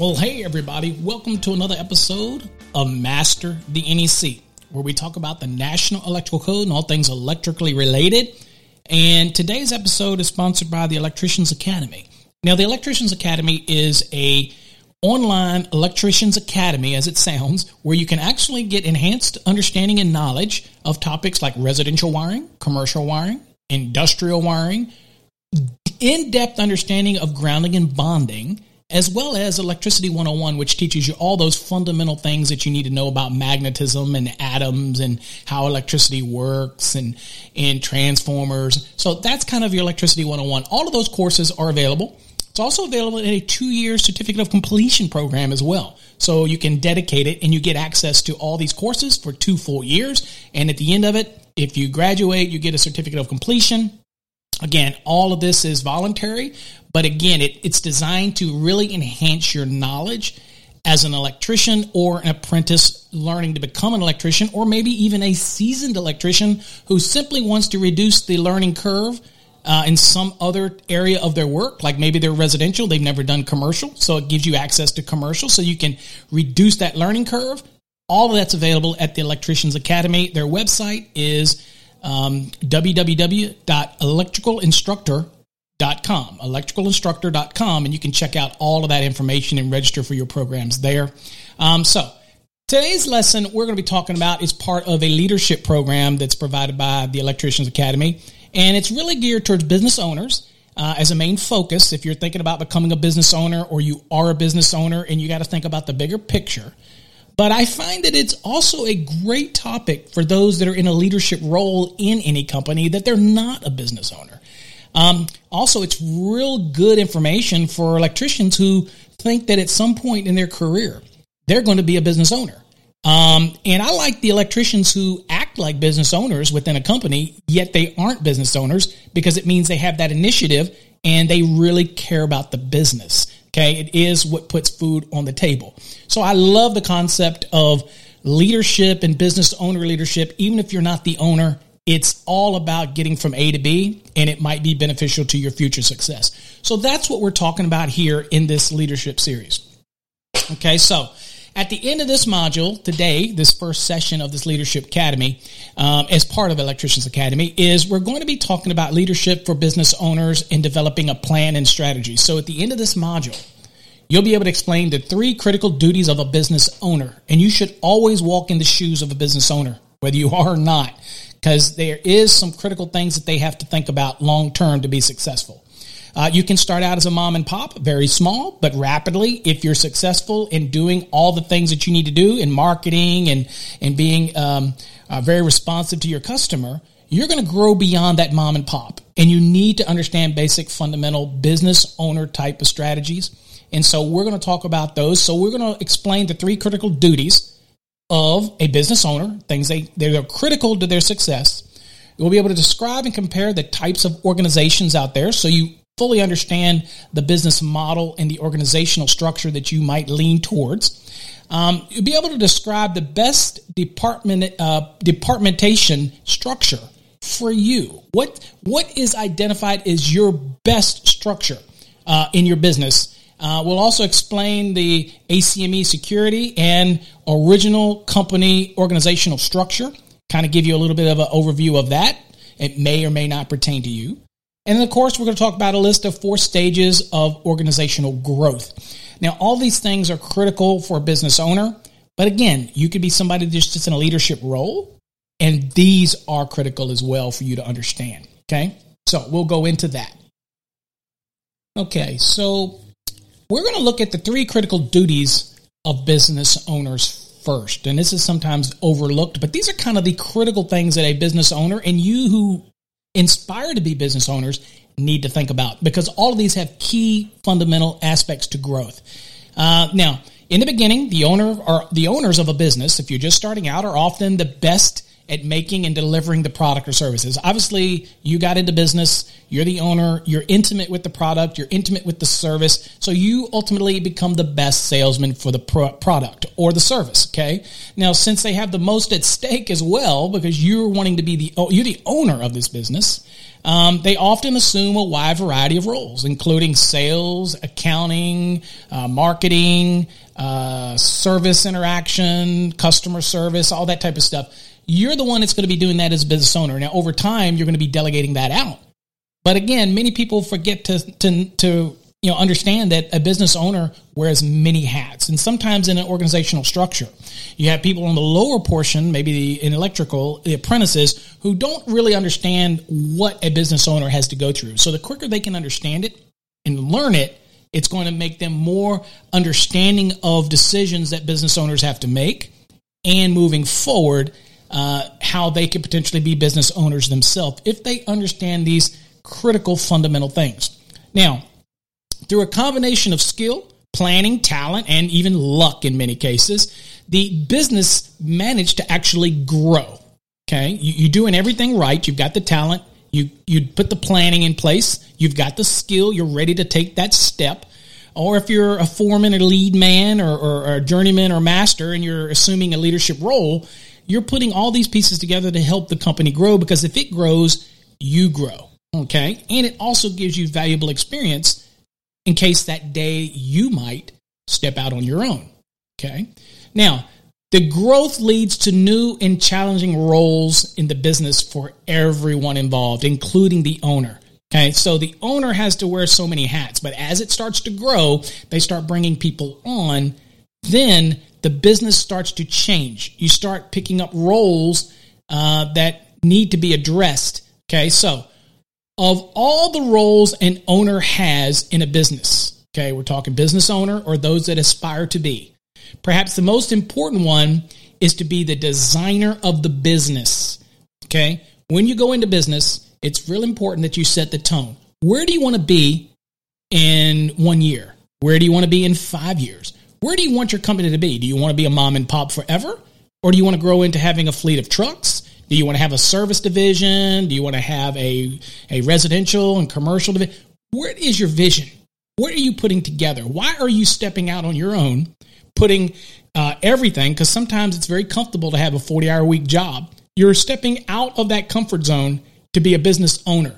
Well, hey, everybody, welcome to another episode of Master the NEC, where we talk about the National Electrical Code and all things electrically related. And today's episode is sponsored by the Electricians Academy. Now, the Electricians Academy is a online electricians academy as it sounds where you can actually get enhanced understanding and knowledge of topics like residential wiring commercial wiring industrial wiring in-depth understanding of grounding and bonding as well as electricity 101 which teaches you all those fundamental things that you need to know about magnetism and atoms and how electricity works and and transformers. So that's kind of your electricity 101 all of those courses are available. It's also available in a two-year certificate of completion program as well. So you can dedicate it and you get access to all these courses for two full years. And at the end of it if you graduate you get a certificate of completion Again, all of this is voluntary, but again, it, it's designed to really enhance your knowledge as an electrician or an apprentice learning to become an electrician, or maybe even a seasoned electrician who simply wants to reduce the learning curve uh, in some other area of their work, like maybe they're residential, they've never done commercial, so it gives you access to commercial, so you can reduce that learning curve. All of that's available at the Electricians Academy. Their website is um, www.electricalinstructor.com, electricalinstructor.com, and you can check out all of that information and register for your programs there. Um, so, today's lesson we're going to be talking about is part of a leadership program that's provided by the Electricians Academy, and it's really geared towards business owners. Uh, as a main focus, if you're thinking about becoming a business owner or you are a business owner and you got to think about the bigger picture, but I find that it's also a great topic for those that are in a leadership role in any company that they're not a business owner. Um, also, it's real good information for electricians who think that at some point in their career, they're going to be a business owner. Um, and I like the electricians who act like business owners within a company, yet they aren't business owners because it means they have that initiative and they really care about the business. Okay. It is what puts food on the table. So I love the concept of leadership and business owner leadership. Even if you're not the owner, it's all about getting from A to B and it might be beneficial to your future success. So that's what we're talking about here in this leadership series. Okay. So at the end of this module today, this first session of this Leadership Academy, um, as part of Electricians Academy, is we're going to be talking about leadership for business owners and developing a plan and strategy. So at the end of this module, you'll be able to explain the three critical duties of a business owner. And you should always walk in the shoes of a business owner, whether you are or not, because there is some critical things that they have to think about long term to be successful. Uh, you can start out as a mom and pop, very small, but rapidly, if you're successful in doing all the things that you need to do in marketing and, and being um, uh, very responsive to your customer, you're going to grow beyond that mom and pop. And you need to understand basic fundamental business owner type of strategies. And so we're going to talk about those. So we're going to explain the three critical duties of a business owner, things they, they're critical to their success. We'll be able to describe and compare the types of organizations out there so you fully understand the business model and the organizational structure that you might lean towards. Um, you'll be able to describe the best department uh, departmentation structure for you. What what is identified as your best structure uh, in your business? Uh, we'll also explain the ACME security and original company organizational structure. Kind of give you a little bit of an overview of that. It may or may not pertain to you. And of course, we're going to talk about a list of four stages of organizational growth. Now, all these things are critical for a business owner, but again, you could be somebody that's just in a leadership role, and these are critical as well for you to understand. Okay, so we'll go into that. Okay, so we're going to look at the three critical duties of business owners first. And this is sometimes overlooked, but these are kind of the critical things that a business owner and you who inspired to be business owners need to think about because all of these have key fundamental aspects to growth. Uh, now, in the beginning, the owner or the owners of a business, if you're just starting out, are often the best at making and delivering the product or services. Obviously, you got into business, you're the owner, you're intimate with the product, you're intimate with the service, so you ultimately become the best salesman for the pro- product or the service, okay? Now, since they have the most at stake as well because you're wanting to be the you're the owner of this business, um, they often assume a wide variety of roles, including sales, accounting, uh, marketing, uh, service interaction, customer service, all that type of stuff. You're the one that's going to be doing that as a business owner. Now, over time, you're going to be delegating that out. But again, many people forget to, to, to you know, understand that a business owner wears many hats. And sometimes in an organizational structure, you have people on the lower portion, maybe the, in electrical, the apprentices, who don't really understand what a business owner has to go through. So the quicker they can understand it and learn it, it's going to make them more understanding of decisions that business owners have to make and moving forward, uh, how they could potentially be business owners themselves if they understand these critical fundamental things. Now, through a combination of skill, planning, talent, and even luck in many cases, the business managed to actually grow. Okay. You, are doing everything right. You've got the talent. You, you put the planning in place. You've got the skill. You're ready to take that step. Or if you're a foreman, a lead man, or, or, or a journeyman or master, and you're assuming a leadership role, you're putting all these pieces together to help the company grow because if it grows, you grow. Okay. And it also gives you valuable experience in case that day you might step out on your own. Okay. Now, the growth leads to new and challenging roles in the business for everyone involved, including the owner. Okay, so the owner has to wear so many hats, but as it starts to grow, they start bringing people on. Then the business starts to change. You start picking up roles uh, that need to be addressed. Okay, so of all the roles an owner has in a business. Okay, we're talking business owner or those that aspire to be. Perhaps the most important one is to be the designer of the business. Okay, when you go into business, it's real important that you set the tone. Where do you want to be in one year? Where do you want to be in five years? Where do you want your company to be? Do you want to be a mom and pop forever? Or do you want to grow into having a fleet of trucks? Do you want to have a service division? Do you want to have a, a residential and commercial division? Where is your vision? What are you putting together? Why are you stepping out on your own, putting uh, everything? Because sometimes it's very comfortable to have a 40 hour week job. You're stepping out of that comfort zone to be a business owner.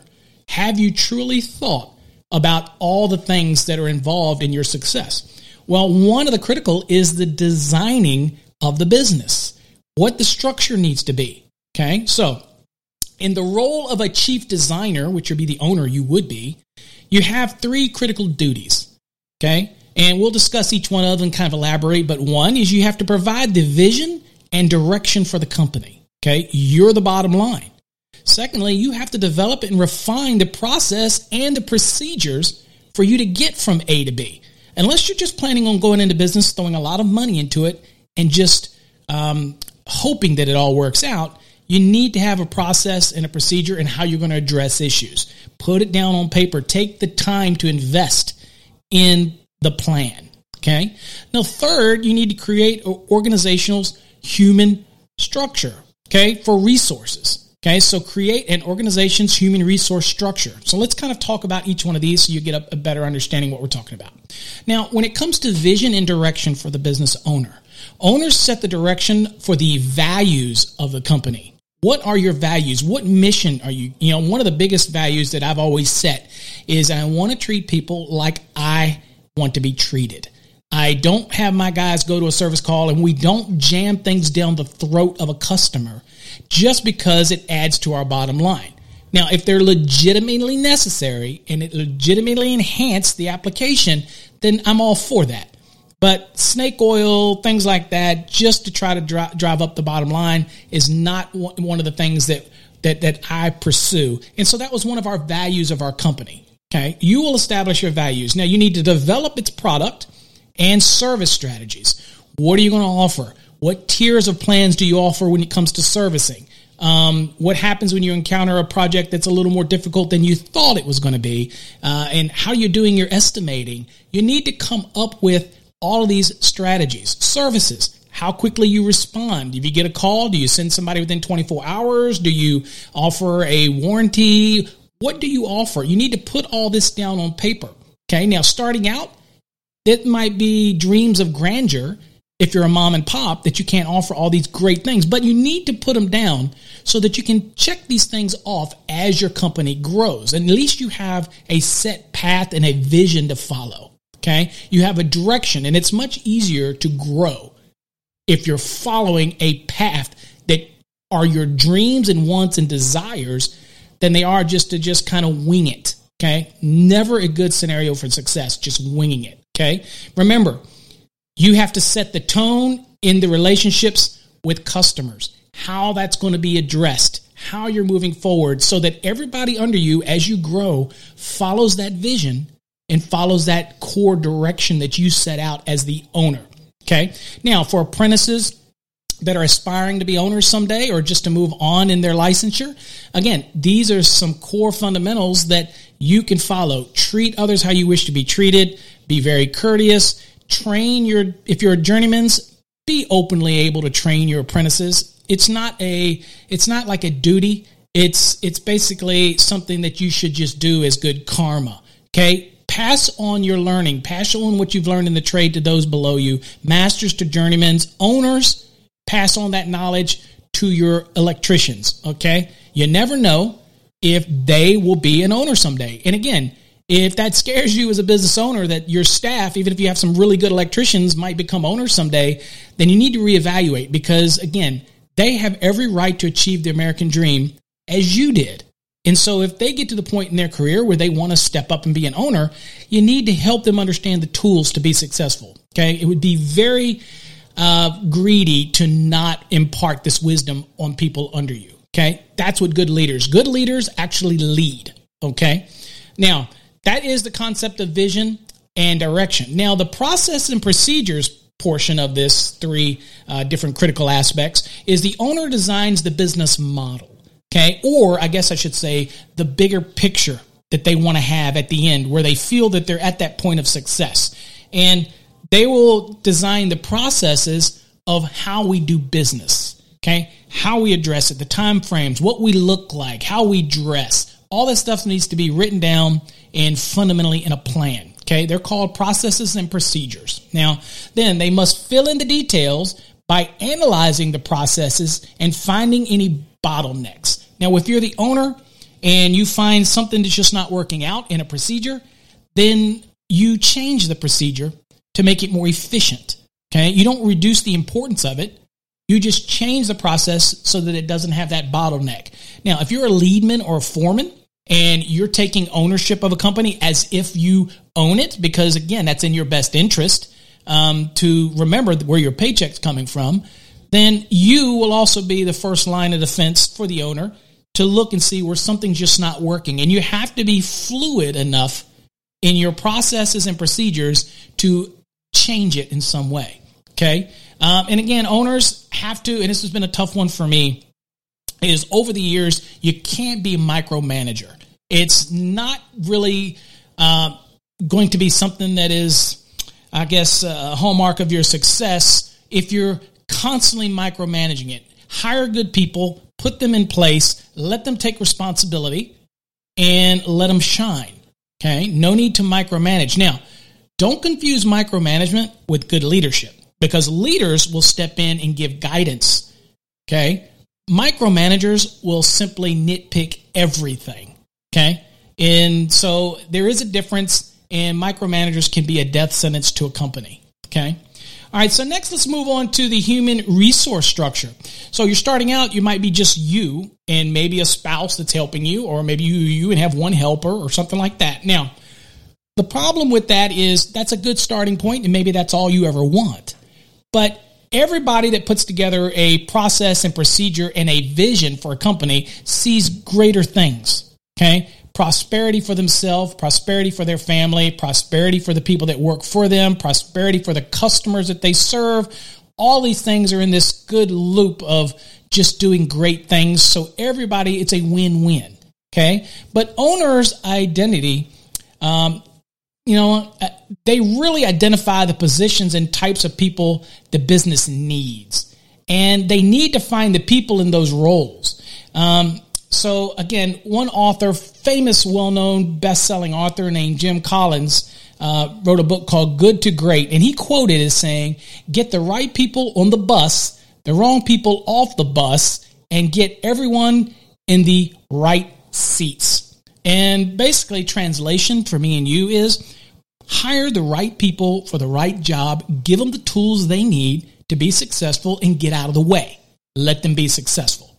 Have you truly thought about all the things that are involved in your success? Well, one of the critical is the designing of the business, what the structure needs to be. Okay, so in the role of a chief designer, which would be the owner you would be, you have three critical duties. Okay, and we'll discuss each one of them, kind of elaborate. But one is you have to provide the vision and direction for the company. Okay, you're the bottom line. Secondly, you have to develop and refine the process and the procedures for you to get from A to B. Unless you're just planning on going into business, throwing a lot of money into it, and just um, hoping that it all works out, you need to have a process and a procedure and how you're going to address issues. Put it down on paper. Take the time to invest in the plan. Okay. Now, third, you need to create organizational human structure. Okay. For resources. Okay. So create an organization's human resource structure. So let's kind of talk about each one of these so you get a, a better understanding what we're talking about. Now, when it comes to vision and direction for the business owner, owners set the direction for the values of the company. What are your values? What mission are you? You know, one of the biggest values that I've always set is I want to treat people like I want to be treated. I don't have my guys go to a service call and we don't jam things down the throat of a customer just because it adds to our bottom line. Now, if they're legitimately necessary and it legitimately enhance the application, then I'm all for that. But snake oil, things like that, just to try to dri- drive up the bottom line, is not one of the things that that that I pursue. And so that was one of our values of our company. Okay, you will establish your values. Now you need to develop its product and service strategies. What are you going to offer? What tiers of plans do you offer when it comes to servicing? Um, what happens when you encounter a project that's a little more difficult than you thought it was going to be, uh, and how you're doing your estimating. You need to come up with all of these strategies, services, how quickly you respond. If you get a call, do you send somebody within 24 hours? Do you offer a warranty? What do you offer? You need to put all this down on paper. Okay. Now, starting out, it might be dreams of grandeur if you're a mom and pop that you can't offer all these great things, but you need to put them down so that you can check these things off as your company grows. And at least you have a set path and a vision to follow. Okay. You have a direction and it's much easier to grow if you're following a path that are your dreams and wants and desires than they are just to just kind of wing it. Okay. Never a good scenario for success, just winging it. Okay. Remember, you have to set the tone in the relationships with customers, how that's going to be addressed, how you're moving forward, so that everybody under you, as you grow, follows that vision and follows that core direction that you set out as the owner. Okay. Now, for apprentices, that are aspiring to be owners someday or just to move on in their licensure. Again, these are some core fundamentals that you can follow. Treat others how you wish to be treated. Be very courteous. Train your, if you're a journeyman's, be openly able to train your apprentices. It's not a, it's not like a duty. It's, it's basically something that you should just do as good karma. Okay. Pass on your learning. Pass on what you've learned in the trade to those below you. Masters to journeymen's, owners pass on that knowledge to your electricians. Okay. You never know if they will be an owner someday. And again, if that scares you as a business owner that your staff, even if you have some really good electricians, might become owners someday, then you need to reevaluate because again, they have every right to achieve the American dream as you did. And so if they get to the point in their career where they want to step up and be an owner, you need to help them understand the tools to be successful. Okay. It would be very uh, greedy to not impart this wisdom on people under you. Okay. That's what good leaders, good leaders actually lead. Okay. Now, that is the concept of vision and direction. Now, the process and procedures portion of this three uh, different critical aspects is the owner designs the business model. Okay. Or I guess I should say the bigger picture that they want to have at the end where they feel that they're at that point of success. And they will design the processes of how we do business. Okay. How we address it, the time frames, what we look like, how we dress. All that stuff needs to be written down and fundamentally in a plan. Okay. They're called processes and procedures. Now, then they must fill in the details by analyzing the processes and finding any bottlenecks. Now, if you're the owner and you find something that's just not working out in a procedure, then you change the procedure to make it more efficient. Okay. You don't reduce the importance of it. You just change the process so that it doesn't have that bottleneck. Now, if you're a leadman or a foreman and you're taking ownership of a company as if you own it, because again, that's in your best interest um, to remember where your paycheck's coming from, then you will also be the first line of defense for the owner to look and see where something's just not working. And you have to be fluid enough in your processes and procedures to change it in some way. Okay. Um, and again, owners have to, and this has been a tough one for me, is over the years, you can't be a micromanager. It's not really uh, going to be something that is, I guess, a hallmark of your success if you're constantly micromanaging it. Hire good people, put them in place, let them take responsibility, and let them shine. Okay. No need to micromanage. Now, don't confuse micromanagement with good leadership because leaders will step in and give guidance. Okay. Micromanagers will simply nitpick everything. Okay. And so there is a difference, and micromanagers can be a death sentence to a company. Okay. All right, so next let's move on to the human resource structure. So you're starting out, you might be just you and maybe a spouse that's helping you, or maybe you you and have one helper or something like that. Now, the problem with that is that's a good starting point, and maybe that's all you ever want. But everybody that puts together a process and procedure and a vision for a company sees greater things. Okay. Prosperity for themselves, prosperity for their family, prosperity for the people that work for them, prosperity for the customers that they serve. All these things are in this good loop of just doing great things. So everybody, it's a win win. Okay. But owner's identity um, you know, uh, they really identify the positions and types of people the business needs. And they need to find the people in those roles. Um, so again, one author, famous, well-known, best-selling author named Jim Collins, uh, wrote a book called Good to Great, and he quoted as saying, "Get the right people on the bus, the wrong people off the bus, and get everyone in the right seats." And basically, translation for me and you is hire the right people for the right job, give them the tools they need to be successful, and get out of the way. Let them be successful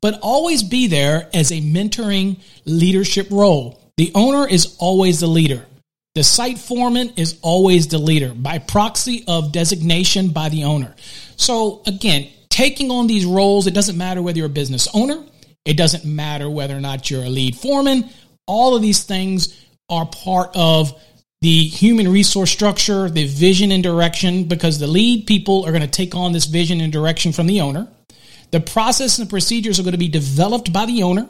but always be there as a mentoring leadership role. The owner is always the leader. The site foreman is always the leader by proxy of designation by the owner. So again, taking on these roles, it doesn't matter whether you're a business owner, it doesn't matter whether or not you're a lead foreman. All of these things are part of the human resource structure, the vision and direction, because the lead people are going to take on this vision and direction from the owner. The process and the procedures are going to be developed by the owner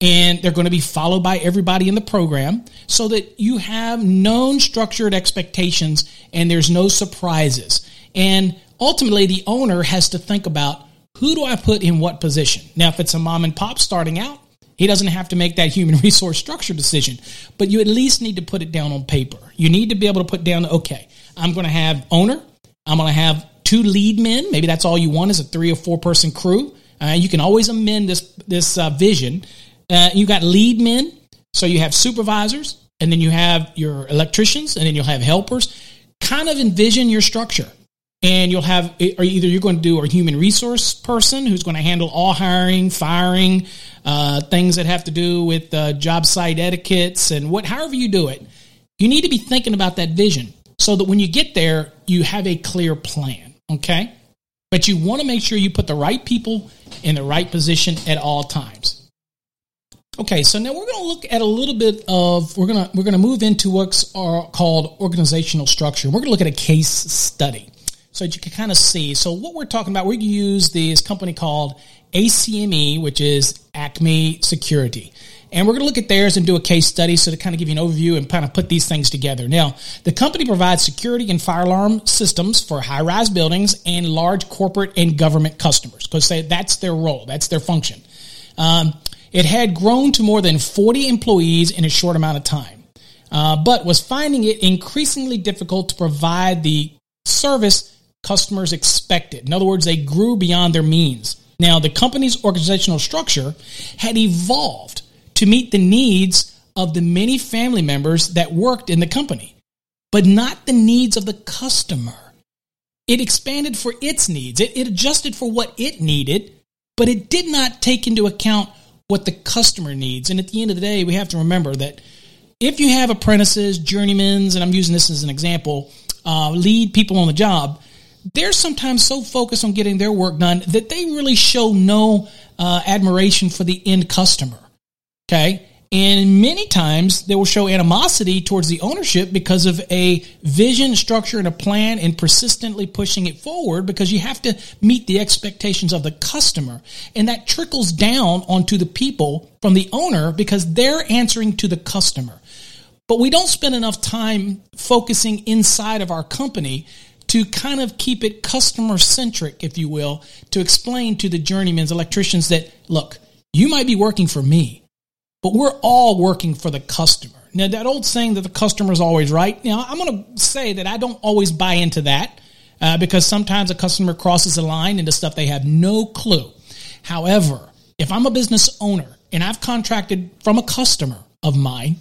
and they're going to be followed by everybody in the program so that you have known structured expectations and there's no surprises. And ultimately, the owner has to think about who do I put in what position? Now, if it's a mom and pop starting out, he doesn't have to make that human resource structure decision, but you at least need to put it down on paper. You need to be able to put down, okay, I'm going to have owner, I'm going to have two lead men. Maybe that's all you want is a three or four person crew. Uh, you can always amend this this uh, vision. Uh, you got lead men, so you have supervisors, and then you have your electricians, and then you'll have helpers. Kind of envision your structure, and you'll have or either you're going to do a human resource person who's going to handle all hiring, firing, uh, things that have to do with uh, job site etiquettes, and what however you do it. You need to be thinking about that vision so that when you get there, you have a clear plan. Okay? But you want to make sure you put the right people in the right position at all times. Okay, so now we're going to look at a little bit of we're going to we're going to move into what's called organizational structure. We're going to look at a case study so that you can kind of see. So what we're talking about, we use this company called ACME, which is Acme Security. And we're going to look at theirs and do a case study so to kind of give you an overview and kind of put these things together. Now, the company provides security and fire alarm systems for high rise buildings and large corporate and government customers because that's their role, that's their function. Um, it had grown to more than 40 employees in a short amount of time, uh, but was finding it increasingly difficult to provide the service customers expected. In other words, they grew beyond their means. Now, the company's organizational structure had evolved to meet the needs of the many family members that worked in the company, but not the needs of the customer. It expanded for its needs, it, it adjusted for what it needed, but it did not take into account what the customer needs. And at the end of the day, we have to remember that if you have apprentices, journeymans, and I'm using this as an example, uh, lead people on the job, they're sometimes so focused on getting their work done that they really show no uh, admiration for the end customer. Okay. And many times they will show animosity towards the ownership because of a vision, structure, and a plan and persistently pushing it forward because you have to meet the expectations of the customer. And that trickles down onto the people from the owner because they're answering to the customer. But we don't spend enough time focusing inside of our company to kind of keep it customer centric, if you will, to explain to the journeymen, electricians that, look, you might be working for me but we're all working for the customer. Now, that old saying that the customer is always right, now I'm going to say that I don't always buy into that uh, because sometimes a customer crosses a line into stuff they have no clue. However, if I'm a business owner and I've contracted from a customer of mine,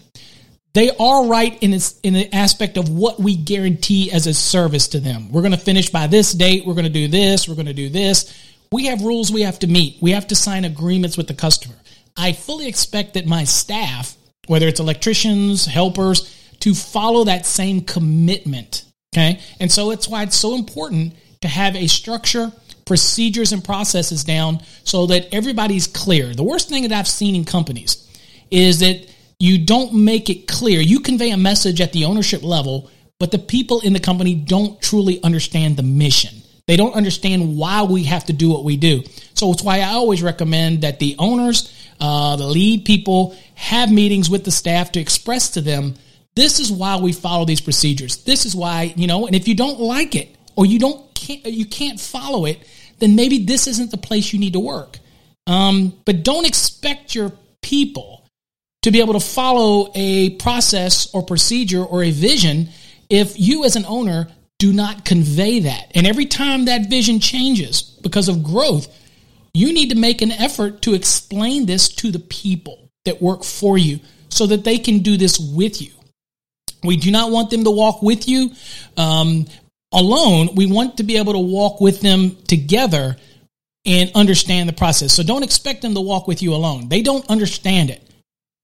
they are right in its, in the aspect of what we guarantee as a service to them. We're going to finish by this date. We're going to do this. We're going to do this. We have rules we have to meet. We have to sign agreements with the customer. I fully expect that my staff, whether it's electricians, helpers, to follow that same commitment. Okay. And so it's why it's so important to have a structure, procedures, and processes down so that everybody's clear. The worst thing that I've seen in companies is that you don't make it clear. You convey a message at the ownership level, but the people in the company don't truly understand the mission. They don't understand why we have to do what we do. So it's why I always recommend that the owners, uh, the lead people have meetings with the staff to express to them, this is why we follow these procedures. This is why, you know, and if you don't like it or you don't, can't, you can't follow it, then maybe this isn't the place you need to work. Um, but don't expect your people to be able to follow a process or procedure or a vision if you as an owner do not convey that. And every time that vision changes because of growth, you need to make an effort to explain this to the people that work for you so that they can do this with you. We do not want them to walk with you um, alone. We want to be able to walk with them together and understand the process. So don't expect them to walk with you alone. They don't understand it.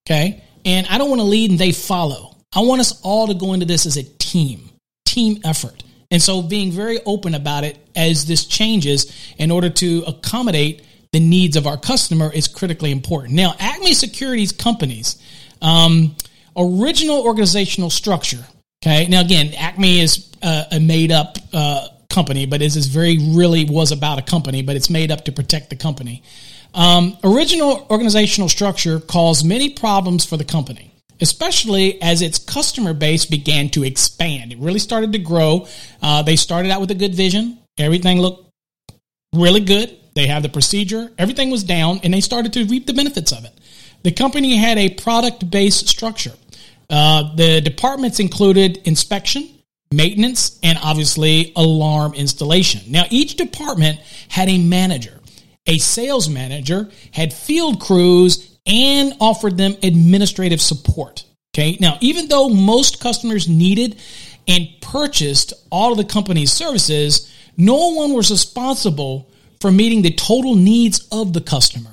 Okay. And I don't want to lead and they follow. I want us all to go into this as a team, team effort. And so being very open about it as this changes in order to accommodate the needs of our customer is critically important. Now, Acme Securities companies, um, original organizational structure. Okay. Now, again, Acme is uh, a made up uh, company, but it is very really was about a company, but it's made up to protect the company. Um, original organizational structure caused many problems for the company, especially as its customer base began to expand. It really started to grow. Uh, they started out with a good vision. Everything looked really good. They had the procedure. Everything was down, and they started to reap the benefits of it. The company had a product based structure. Uh, the departments included inspection, maintenance, and obviously alarm installation. Now, each department had a manager. A sales manager had field crews and offered them administrative support. Okay. Now, even though most customers needed and purchased all of the company's services, no one was responsible for meeting the total needs of the customer.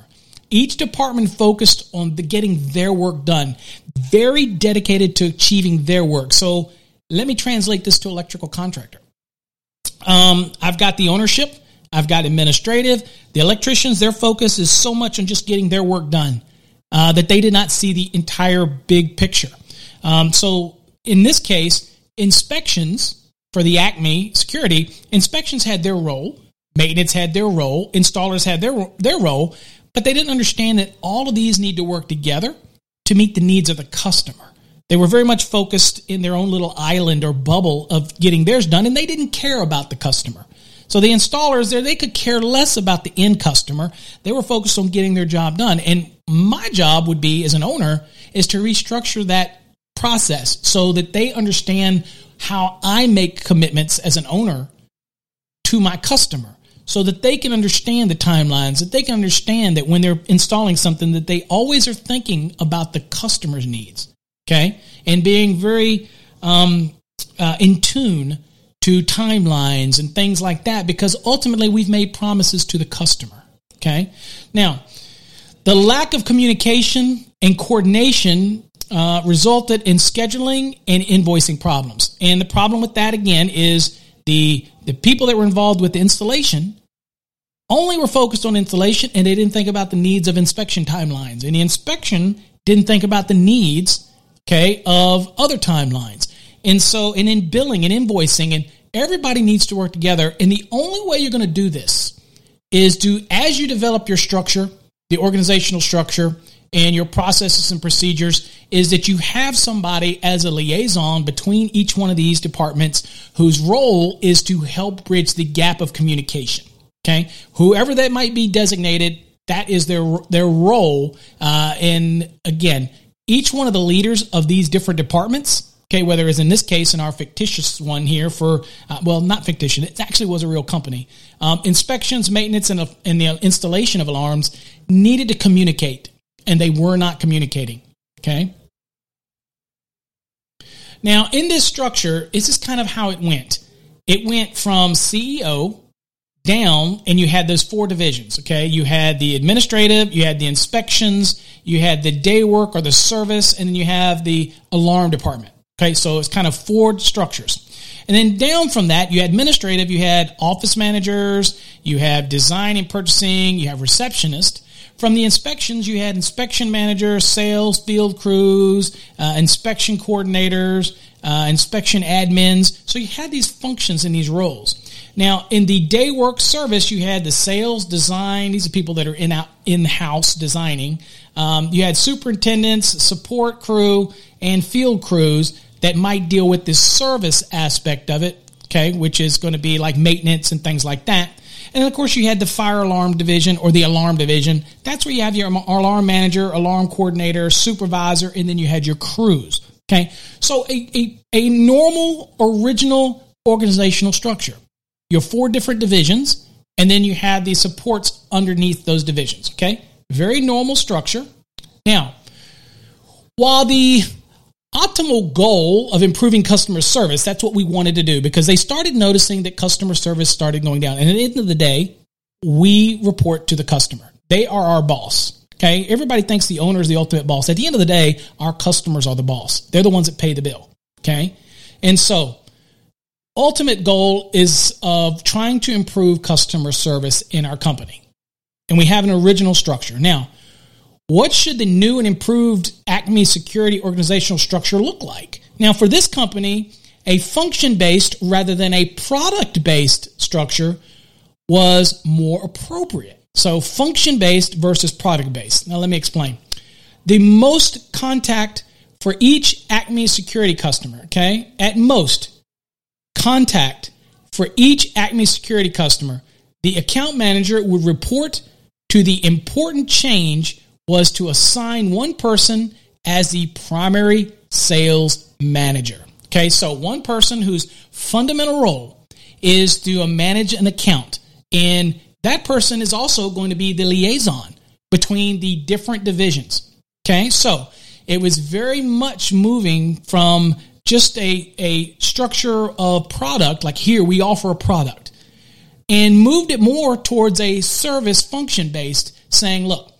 Each department focused on the getting their work done, very dedicated to achieving their work. So let me translate this to electrical contractor. Um, I've got the ownership. I've got administrative. The electricians, their focus is so much on just getting their work done uh, that they did not see the entire big picture. Um, so in this case, inspections for the Acme security, inspections had their role, maintenance had their role, installers had their their role, but they didn't understand that all of these need to work together to meet the needs of the customer. They were very much focused in their own little island or bubble of getting theirs done, and they didn't care about the customer. So the installers there, they could care less about the end customer. They were focused on getting their job done. And my job would be as an owner is to restructure that process so that they understand how I make commitments as an owner to my customer so that they can understand the timelines, that they can understand that when they're installing something, that they always are thinking about the customer's needs. Okay. And being very um, uh, in tune to timelines and things like that because ultimately we've made promises to the customer. Okay. Now, the lack of communication and coordination uh, resulted in scheduling and invoicing problems. And the problem with that again is the the people that were involved with the installation only were focused on installation and they didn't think about the needs of inspection timelines. And the inspection didn't think about the needs, okay, of other timelines. And so, and in billing and invoicing, and everybody needs to work together. And the only way you're going to do this is to, as you develop your structure, the organizational structure, and your processes and procedures is that you have somebody as a liaison between each one of these departments whose role is to help bridge the gap of communication. Okay, whoever that might be designated, that is their their role. Uh, and again, each one of the leaders of these different departments. Okay, whether it's in this case in our fictitious one here for uh, well, not fictitious, it actually was a real company. Um, inspections, maintenance, and, and the installation of alarms needed to communicate, and they were not communicating. Okay. Now, in this structure, this is kind of how it went. It went from CEO down and you had those four divisions. Okay. You had the administrative, you had the inspections, you had the day work or the service, and then you have the alarm department. Okay. So it's kind of four structures. And then down from that, you had administrative, you had office managers, you have design and purchasing, you have receptionist. From the inspections, you had inspection managers, sales, field crews, uh, inspection coordinators, uh, inspection admins. So you had these functions in these roles. Now, in the day work service, you had the sales design. These are people that are in out in house designing. Um, you had superintendents, support crew, and field crews that might deal with the service aspect of it. okay, which is going to be like maintenance and things like that. And of course, you had the fire alarm division or the alarm division. That's where you have your alarm manager, alarm coordinator, supervisor, and then you had your crews. Okay. So a, a, a normal original organizational structure. Your four different divisions, and then you have the supports underneath those divisions. Okay. Very normal structure. Now, while the optimal goal of improving customer service, that's what we wanted to do because they started noticing that customer service started going down. And at the end of the day, we report to the customer. They are our boss. Okay. Everybody thinks the owner is the ultimate boss. At the end of the day, our customers are the boss. They're the ones that pay the bill. Okay. And so ultimate goal is of trying to improve customer service in our company. And we have an original structure. Now, what should the new and improved Acme security organizational structure look like? Now, for this company, a function based rather than a product based structure was more appropriate. So function based versus product based. Now let me explain. The most contact for each Acme security customer, okay? At most contact for each Acme security customer, the account manager would report to the important change was to assign one person as the primary sales manager. Okay, so one person whose fundamental role is to manage an account and that person is also going to be the liaison between the different divisions. Okay, so it was very much moving from just a, a structure of product, like here we offer a product, and moved it more towards a service function based, saying, look,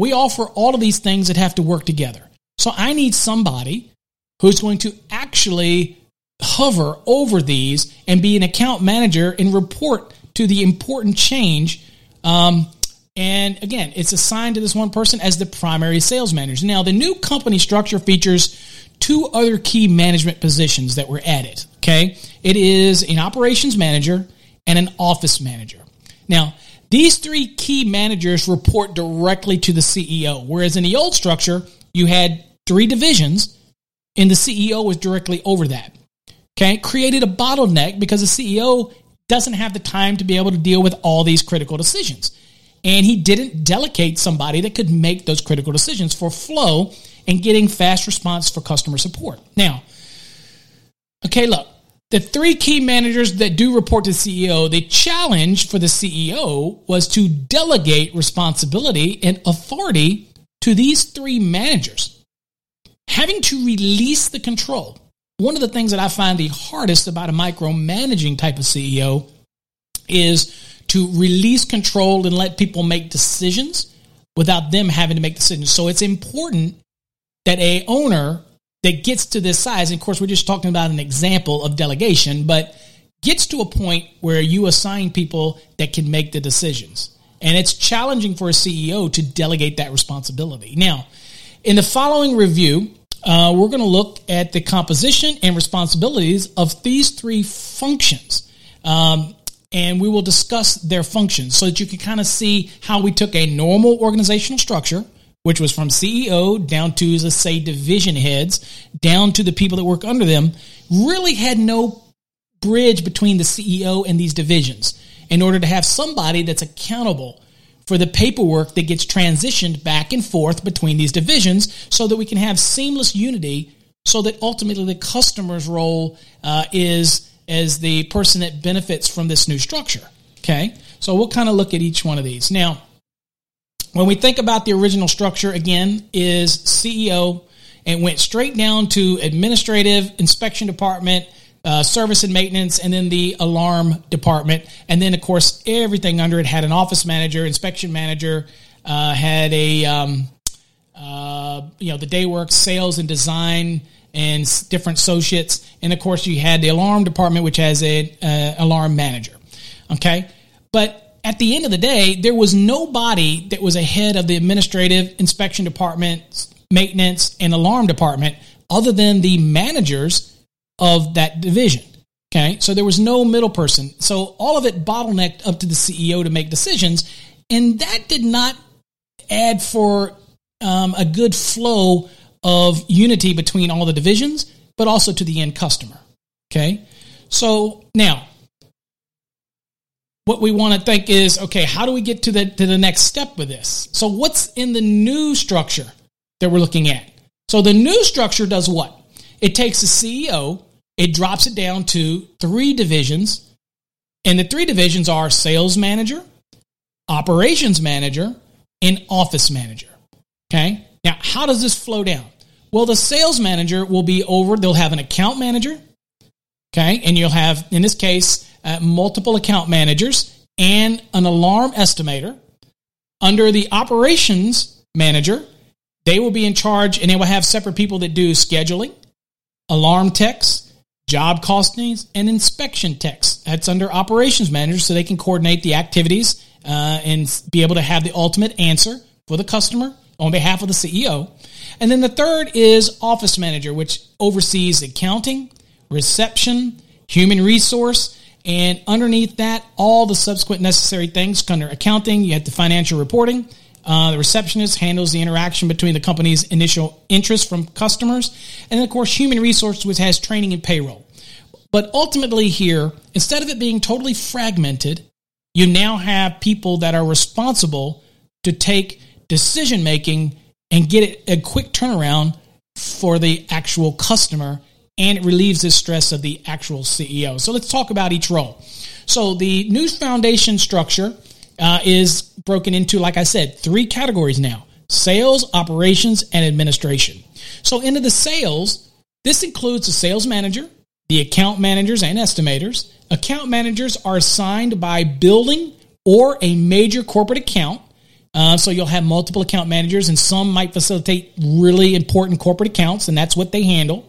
we offer all of these things that have to work together. So I need somebody who's going to actually hover over these and be an account manager and report to the important change. Um, and again, it's assigned to this one person as the primary sales manager. Now, the new company structure features two other key management positions that were added. Okay. It is an operations manager and an office manager. Now, these three key managers report directly to the CEO, whereas in the old structure, you had three divisions and the CEO was directly over that. Okay. Created a bottleneck because the CEO doesn't have the time to be able to deal with all these critical decisions. And he didn't delegate somebody that could make those critical decisions for flow and getting fast response for customer support. Now, okay, look, the three key managers that do report to CEO, the challenge for the CEO was to delegate responsibility and authority to these three managers, having to release the control one of the things that I find the hardest about a micromanaging type of CEO is to release control and let people make decisions without them having to make decisions. So it's important that a owner that gets to this size, and of course we're just talking about an example of delegation, but gets to a point where you assign people that can make the decisions. And it's challenging for a CEO to delegate that responsibility. Now, in the following review, uh, we're going to look at the composition and responsibilities of these three functions. Um, and we will discuss their functions so that you can kind of see how we took a normal organizational structure, which was from CEO down to, let's say, division heads, down to the people that work under them, really had no bridge between the CEO and these divisions in order to have somebody that's accountable for the paperwork that gets transitioned back and forth between these divisions so that we can have seamless unity so that ultimately the customer's role uh, is as the person that benefits from this new structure. Okay, so we'll kind of look at each one of these. Now, when we think about the original structure, again, is CEO and went straight down to administrative inspection department uh, service and maintenance, and then the alarm department. And then, of course, everything under it had an office manager, inspection manager, uh, had a, um, uh, you know, the day work, sales and design, and different associates. And of course, you had the alarm department, which has a uh, alarm manager. Okay. But at the end of the day, there was nobody that was ahead of the administrative inspection department, maintenance, and alarm department other than the managers of that division. Okay. So there was no middle person. So all of it bottlenecked up to the CEO to make decisions. And that did not add for um, a good flow of unity between all the divisions, but also to the end customer. Okay. So now, what we want to think is, okay, how do we get to the to the next step with this? So what's in the new structure that we're looking at? So the new structure does what? It takes the CEO, it drops it down to three divisions, and the three divisions are sales manager, operations manager, and office manager. Okay? Now, how does this flow down? Well, the sales manager will be over, they'll have an account manager, okay? And you'll have, in this case, uh, multiple account managers and an alarm estimator. Under the operations manager, they will be in charge and they will have separate people that do scheduling, alarm techs, job costings, and inspection techs. That's under operations manager, so they can coordinate the activities uh, and be able to have the ultimate answer for the customer on behalf of the CEO. And then the third is office manager, which oversees accounting, reception, human resource, and underneath that, all the subsequent necessary things under accounting, you have the financial reporting. Uh, the receptionist handles the interaction between the company's initial interest from customers. And then, of course, human resources, which has training and payroll. But ultimately, here, instead of it being totally fragmented, you now have people that are responsible to take decision making and get it a quick turnaround for the actual customer and it relieves the stress of the actual CEO. So let's talk about each role. So the new foundation structure uh, is broken into, like I said, three categories now sales, operations, and administration. So into the sales, this includes the sales manager, the account managers and estimators. Account managers are assigned by building or a major corporate account uh, so you'll have multiple account managers, and some might facilitate really important corporate accounts, and that's what they handle.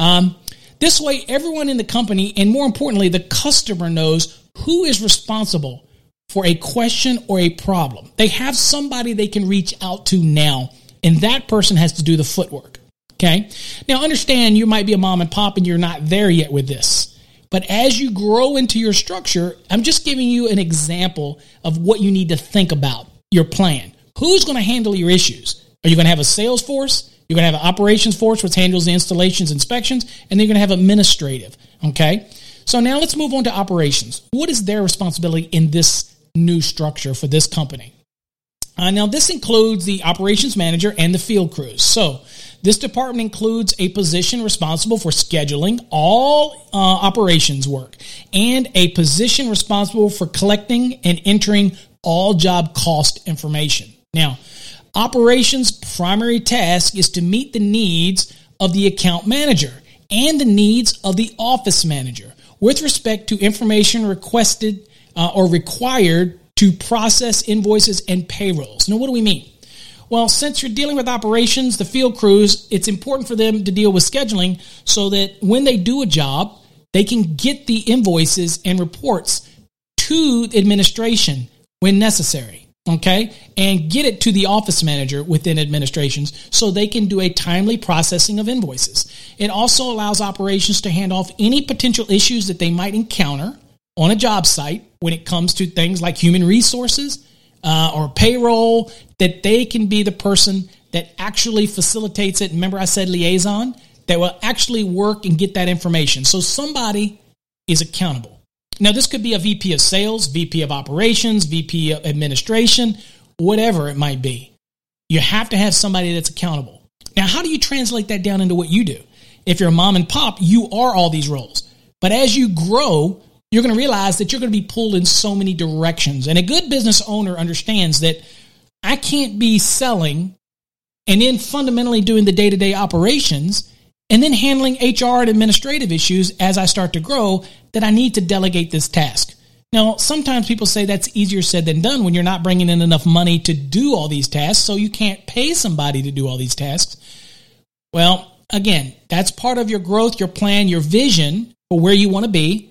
Um, this way, everyone in the company, and more importantly, the customer knows who is responsible for a question or a problem. They have somebody they can reach out to now, and that person has to do the footwork. Okay. Now, understand you might be a mom and pop and you're not there yet with this. But as you grow into your structure, I'm just giving you an example of what you need to think about your plan. Who's going to handle your issues? Are you going to have a sales force? You're going to have an operations force, which handles the installations, inspections, and then you're going to have administrative. Okay. So now let's move on to operations. What is their responsibility in this new structure for this company? Uh, now, this includes the operations manager and the field crews. So, this department includes a position responsible for scheduling all uh, operations work and a position responsible for collecting and entering all job cost information. Now, operations primary task is to meet the needs of the account manager and the needs of the office manager with respect to information requested uh, or required to process invoices and payrolls. Now, what do we mean? Well, since you're dealing with operations, the field crews, it's important for them to deal with scheduling so that when they do a job, they can get the invoices and reports to administration when necessary. Okay. And get it to the office manager within administrations so they can do a timely processing of invoices. It also allows operations to hand off any potential issues that they might encounter on a job site when it comes to things like human resources uh, or payroll, that they can be the person that actually facilitates it. Remember, I said liaison? That will actually work and get that information. So somebody is accountable. Now, this could be a VP of sales, VP of operations, VP of administration, whatever it might be. You have to have somebody that's accountable. Now, how do you translate that down into what you do? If you're a mom and pop, you are all these roles. But as you grow, you're going to realize that you're going to be pulled in so many directions. And a good business owner understands that I can't be selling and then fundamentally doing the day to day operations and then handling HR and administrative issues as I start to grow that I need to delegate this task. Now, sometimes people say that's easier said than done when you're not bringing in enough money to do all these tasks, so you can't pay somebody to do all these tasks. Well, again, that's part of your growth, your plan, your vision for where you want to be.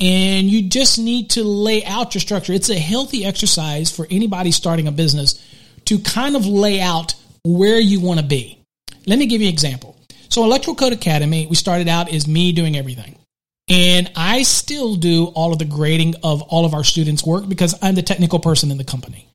And you just need to lay out your structure. It's a healthy exercise for anybody starting a business to kind of lay out where you want to be. Let me give you an example. So, Electrical Code Academy, we started out as me doing everything. And I still do all of the grading of all of our students' work because I'm the technical person in the company.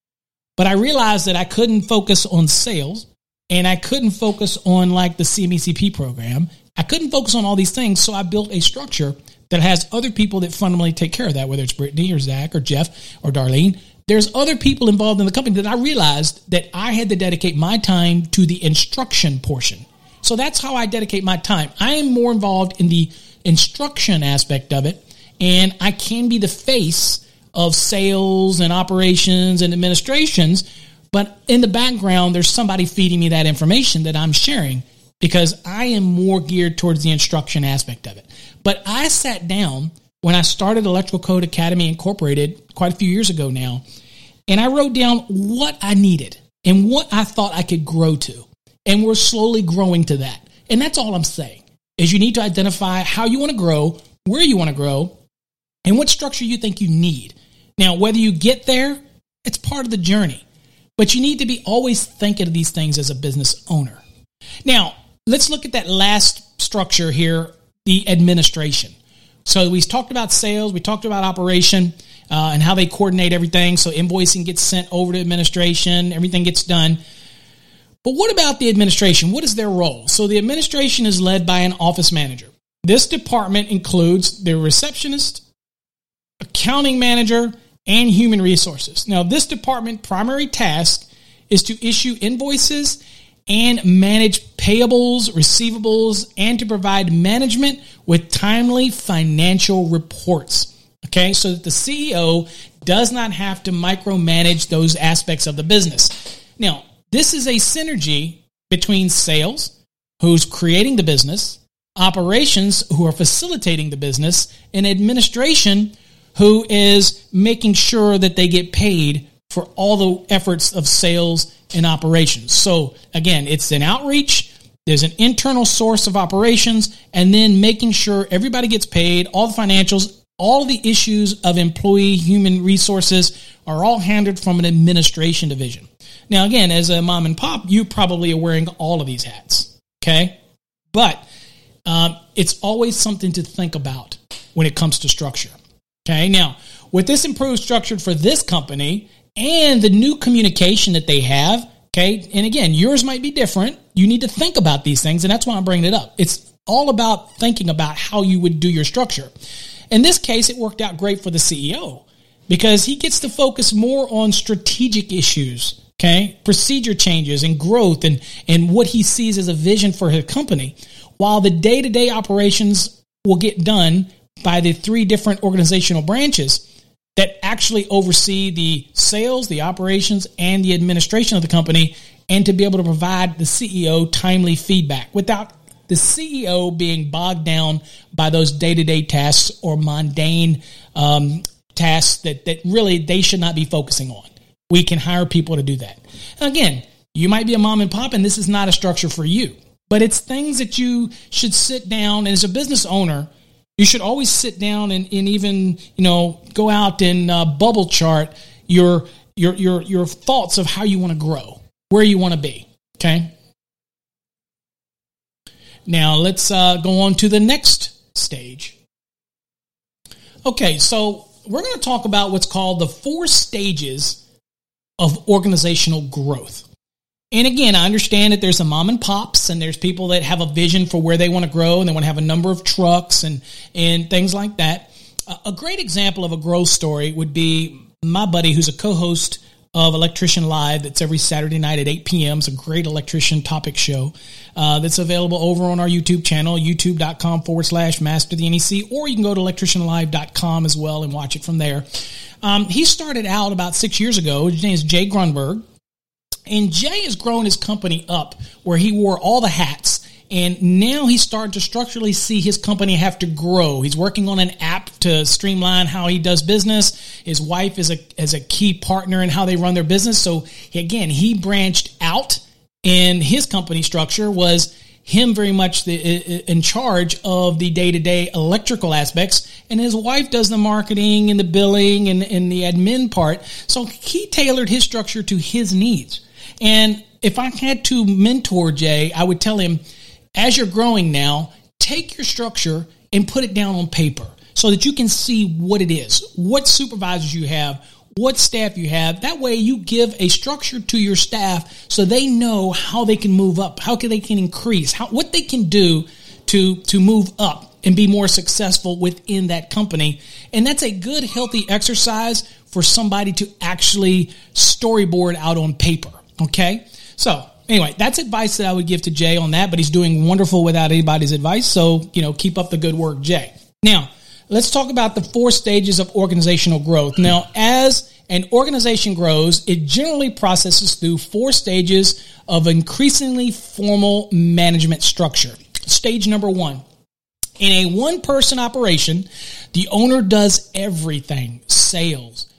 But I realized that I couldn't focus on sales and I couldn't focus on like the CMECP program. I couldn't focus on all these things. So I built a structure that has other people that fundamentally take care of that, whether it's Brittany or Zach or Jeff or Darlene. There's other people involved in the company that I realized that I had to dedicate my time to the instruction portion. So that's how I dedicate my time. I am more involved in the instruction aspect of it, and I can be the face of sales and operations and administrations. But in the background, there's somebody feeding me that information that I'm sharing because I am more geared towards the instruction aspect of it. But I sat down when I started Electrical Code Academy Incorporated quite a few years ago now, and I wrote down what I needed and what I thought I could grow to. And we're slowly growing to that. And that's all I'm saying is you need to identify how you want to grow, where you want to grow, and what structure you think you need. Now, whether you get there, it's part of the journey. But you need to be always thinking of these things as a business owner. Now, let's look at that last structure here the administration. So we talked about sales, we talked about operation, uh, and how they coordinate everything. So invoicing gets sent over to administration, everything gets done. But what about the administration? What is their role? So the administration is led by an office manager. This department includes the receptionist, accounting manager, and human resources. Now, this department primary task is to issue invoices and manage payables, receivables, and to provide management with timely financial reports. Okay, so that the CEO does not have to micromanage those aspects of the business. Now, this is a synergy between sales, who's creating the business, operations, who are facilitating the business, and administration, who is making sure that they get paid for all the efforts of sales and operations. So again, it's an outreach, there's an internal source of operations, and then making sure everybody gets paid, all the financials, all the issues of employee human resources are all handled from an administration division. Now, again, as a mom and pop, you probably are wearing all of these hats, okay? But um, it's always something to think about when it comes to structure, okay? Now, with this improved structure for this company, and the new communication that they have. Okay. And again, yours might be different. You need to think about these things. And that's why I'm bringing it up. It's all about thinking about how you would do your structure. In this case, it worked out great for the CEO because he gets to focus more on strategic issues. Okay. Procedure changes and growth and, and what he sees as a vision for his company while the day to day operations will get done by the three different organizational branches that actually oversee the sales, the operations, and the administration of the company, and to be able to provide the CEO timely feedback without the CEO being bogged down by those day to day tasks or mundane um, tasks that, that really they should not be focusing on. We can hire people to do that. And again, you might be a mom and pop, and this is not a structure for you, but it's things that you should sit down and as a business owner you should always sit down and, and even, you know, go out and uh, bubble chart your, your, your, your thoughts of how you want to grow, where you want to be. Okay. Now let's uh, go on to the next stage. Okay, so we're going to talk about what's called the four stages of organizational growth. And again, I understand that there's some mom and pops and there's people that have a vision for where they want to grow and they want to have a number of trucks and, and things like that. A great example of a growth story would be my buddy who's a co-host of Electrician Live that's every Saturday night at 8 p.m. It's a great electrician topic show uh, that's available over on our YouTube channel, youtube.com forward slash master the NEC, or you can go to electricianlive.com as well and watch it from there. Um, he started out about six years ago. His name is Jay Grunberg. And Jay has grown his company up where he wore all the hats. And now he's starting to structurally see his company have to grow. He's working on an app to streamline how he does business. His wife is a, is a key partner in how they run their business. So again, he branched out and his company structure was him very much the, in charge of the day to day electrical aspects, and his wife does the marketing and the billing and, and the admin part. So he tailored his structure to his needs. And if I had to mentor Jay, I would tell him, as you're growing now, take your structure and put it down on paper so that you can see what it is, what supervisors you have, what staff you have. That way you give a structure to your staff so they know how they can move up, how can they can increase, how, what they can do to, to move up and be more successful within that company. And that's a good, healthy exercise for somebody to actually storyboard out on paper. Okay. So anyway, that's advice that I would give to Jay on that, but he's doing wonderful without anybody's advice. So, you know, keep up the good work, Jay. Now, let's talk about the four stages of organizational growth. Now, as an organization grows, it generally processes through four stages of increasingly formal management structure. Stage number one. In a one person operation, the owner does everything sales,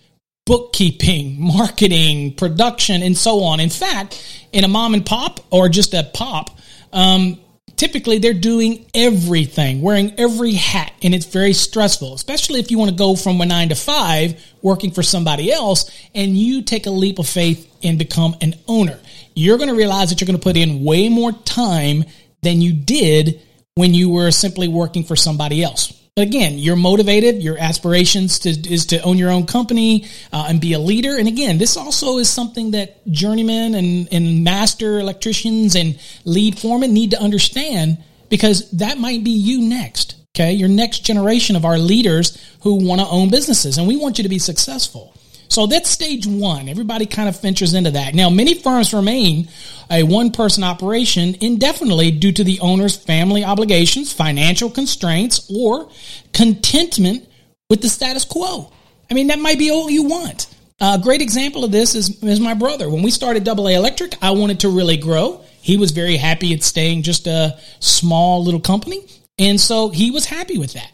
bookkeeping, marketing, production, and so on. In fact, in a mom and pop or just a pop, um, typically they're doing everything, wearing every hat, and it's very stressful, especially if you want to go from a nine to five working for somebody else and you take a leap of faith and become an owner. You're going to realize that you're going to put in way more time than you did when you were simply working for somebody else. But again, you're motivated. Your aspirations to, is to own your own company uh, and be a leader. And again, this also is something that journeymen and, and master electricians and lead foremen need to understand because that might be you next. Okay, your next generation of our leaders who want to own businesses, and we want you to be successful. So that's stage one. Everybody kind of ventures into that. Now, many firms remain a one person operation indefinitely due to the owner's family obligations, financial constraints, or contentment with the status quo. I mean, that might be all you want. A great example of this is, is my brother. When we started Double A Electric, I wanted to really grow. He was very happy at staying just a small little company. And so he was happy with that.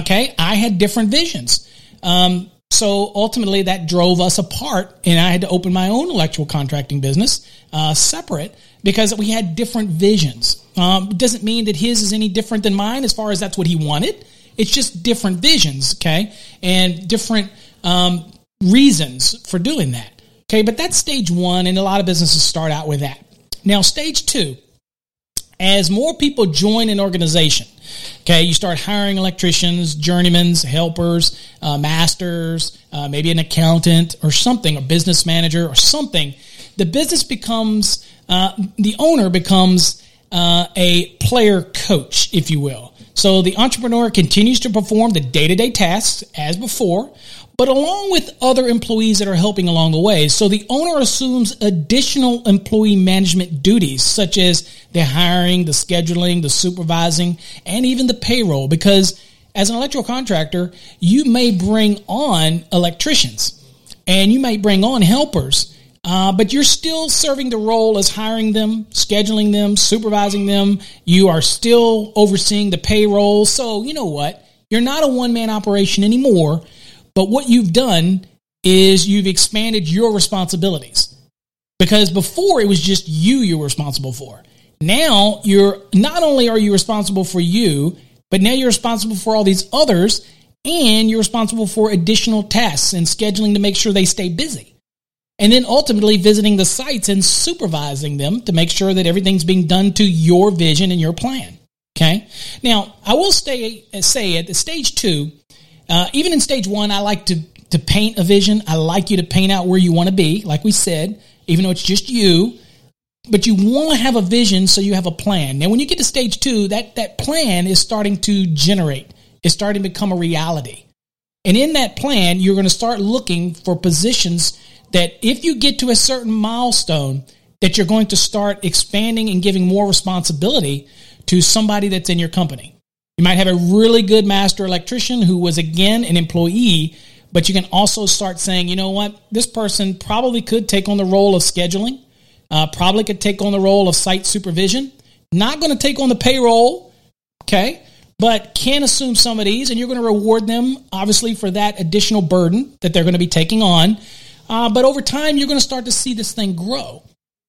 Okay. I had different visions. Um, so ultimately, that drove us apart, and I had to open my own electrical contracting business uh, separate because we had different visions. Um, doesn't mean that his is any different than mine as far as that's what he wanted. It's just different visions, okay, and different um, reasons for doing that. Okay, but that's stage one, and a lot of businesses start out with that. Now, stage two, as more people join an organization, Okay, you start hiring electricians, journeymans, helpers, uh, masters, uh, maybe an accountant or something, a business manager or something. The business becomes, uh, the owner becomes uh, a player coach, if you will. So the entrepreneur continues to perform the day to day tasks as before, but along with other employees that are helping along the way. So the owner assumes additional employee management duties, such as the hiring, the scheduling, the supervising, and even the payroll, because as an electrical contractor, you may bring on electricians and you might bring on helpers. Uh, but you're still serving the role as hiring them, scheduling them, supervising them. You are still overseeing the payroll. So, you know what? You're not a one man operation anymore. But what you've done is you've expanded your responsibilities. Because before it was just you you were responsible for. Now you're not only are you responsible for you, but now you're responsible for all these others and you're responsible for additional tasks and scheduling to make sure they stay busy. And then ultimately visiting the sites and supervising them to make sure that everything's being done to your vision and your plan. Okay. Now, I will stay, say at the stage two, uh, even in stage one, I like to to paint a vision. I like you to paint out where you want to be, like we said, even though it's just you. But you want to have a vision, so you have a plan. Now, when you get to stage two, that that plan is starting to generate. It's starting to become a reality. And in that plan, you're going to start looking for positions that if you get to a certain milestone, that you're going to start expanding and giving more responsibility to somebody that's in your company. You might have a really good master electrician who was again an employee, but you can also start saying, you know what, this person probably could take on the role of scheduling, uh, probably could take on the role of site supervision, not going to take on the payroll, okay, but can assume some of these, and you're going to reward them, obviously, for that additional burden that they're going to be taking on. Uh, but over time, you're going to start to see this thing grow.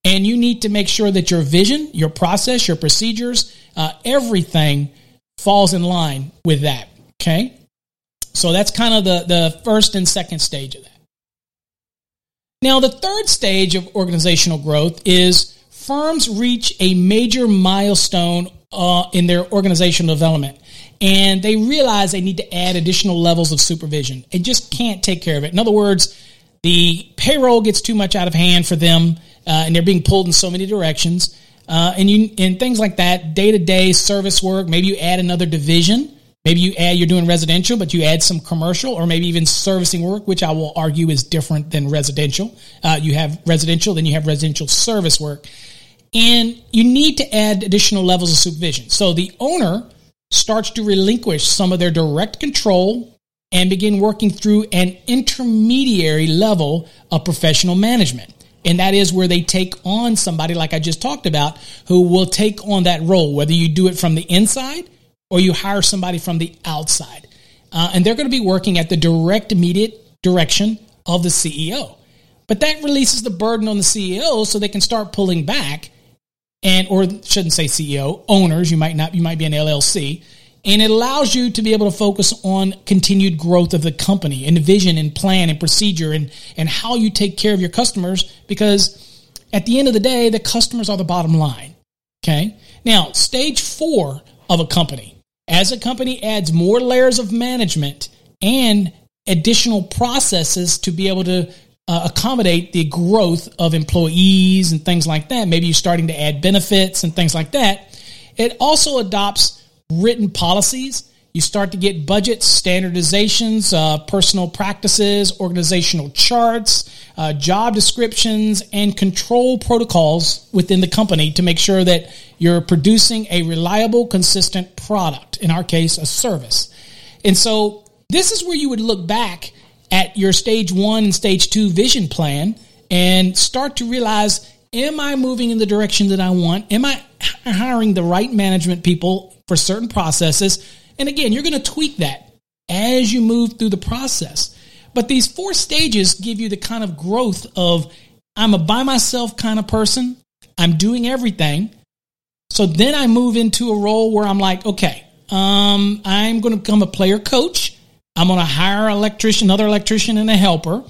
And you need to make sure that your vision, your process, your procedures, uh, everything falls in line with that. Okay. So that's kind of the, the first and second stage of that. Now, the third stage of organizational growth is firms reach a major milestone uh, in their organizational development and they realize they need to add additional levels of supervision. They just can't take care of it. In other words, the payroll gets too much out of hand for them uh, and they're being pulled in so many directions uh, and you and things like that, day to day service work. Maybe you add another division Maybe you add, you're doing residential, but you add some commercial or maybe even servicing work, which I will argue is different than residential. Uh, you have residential, then you have residential service work. And you need to add additional levels of supervision. So the owner starts to relinquish some of their direct control and begin working through an intermediary level of professional management. And that is where they take on somebody like I just talked about who will take on that role, whether you do it from the inside or you hire somebody from the outside. Uh, and they're going to be working at the direct, immediate direction of the CEO. But that releases the burden on the CEO so they can start pulling back and, or shouldn't say CEO, owners, you might not, you might be an LLC. And it allows you to be able to focus on continued growth of the company and the vision and plan and procedure and, and how you take care of your customers because at the end of the day, the customers are the bottom line. Okay. Now, stage four of a company as a company adds more layers of management and additional processes to be able to uh, accommodate the growth of employees and things like that, maybe you're starting to add benefits and things like that. It also adopts written policies. You start to get budgets, standardizations, uh, personal practices, organizational charts, uh, job descriptions, and control protocols within the company to make sure that you're producing a reliable, consistent product, in our case, a service. And so this is where you would look back at your stage one and stage two vision plan and start to realize am I moving in the direction that I want? Am I hiring the right management people for certain processes? And again, you're going to tweak that as you move through the process. But these four stages give you the kind of growth of I'm a by myself kind of person. I'm doing everything. So then I move into a role where I'm like, okay, um, I'm going to become a player coach. I'm going to hire an electrician, another electrician, and a helper.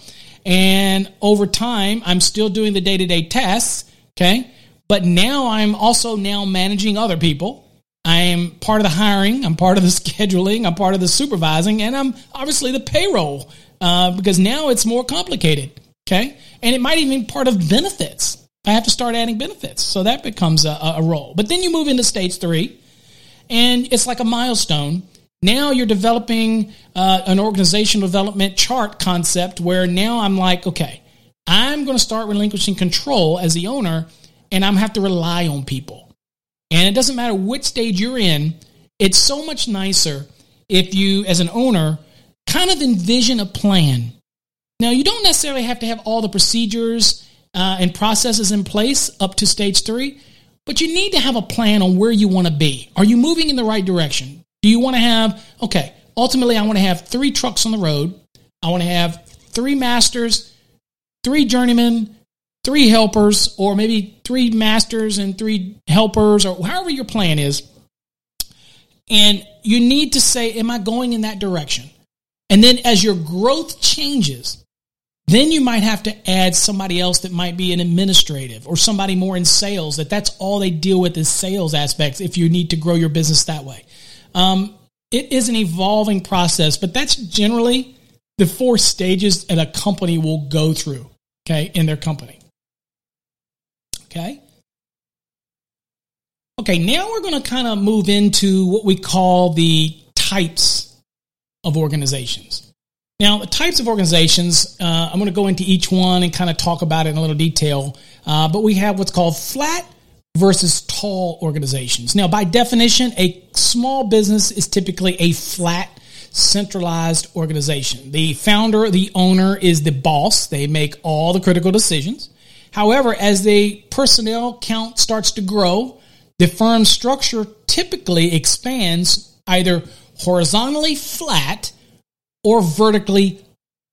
And over time, I'm still doing the day to day tasks. Okay. But now I'm also now managing other people. I am part of the hiring. I'm part of the scheduling. I'm part of the supervising, and I'm obviously the payroll uh, because now it's more complicated. Okay, and it might even be part of benefits. I have to start adding benefits, so that becomes a, a role. But then you move into stage three, and it's like a milestone. Now you're developing uh, an organizational development chart concept where now I'm like, okay, I'm going to start relinquishing control as the owner, and I'm have to rely on people. And it doesn't matter which stage you're in. It's so much nicer if you, as an owner, kind of envision a plan. Now, you don't necessarily have to have all the procedures uh, and processes in place up to stage three, but you need to have a plan on where you want to be. Are you moving in the right direction? Do you want to have, okay, ultimately, I want to have three trucks on the road. I want to have three masters, three journeymen, three helpers, or maybe three masters and three helpers, or however your plan is. And you need to say, Am I going in that direction? And then as your growth changes, then you might have to add somebody else that might be an administrative or somebody more in sales that that's all they deal with is sales aspects if you need to grow your business that way. Um, it is an evolving process, but that's generally the four stages that a company will go through, okay, in their company. Okay. Okay, now we're going to kind of move into what we call the types of organizations. Now, the types of organizations, uh, I'm going to go into each one and kind of talk about it in a little detail. Uh, but we have what's called flat versus tall organizations. Now, by definition, a small business is typically a flat, centralized organization. The founder, the owner is the boss. They make all the critical decisions. However, as the personnel count starts to grow, the firm's structure typically expands either horizontally flat or vertically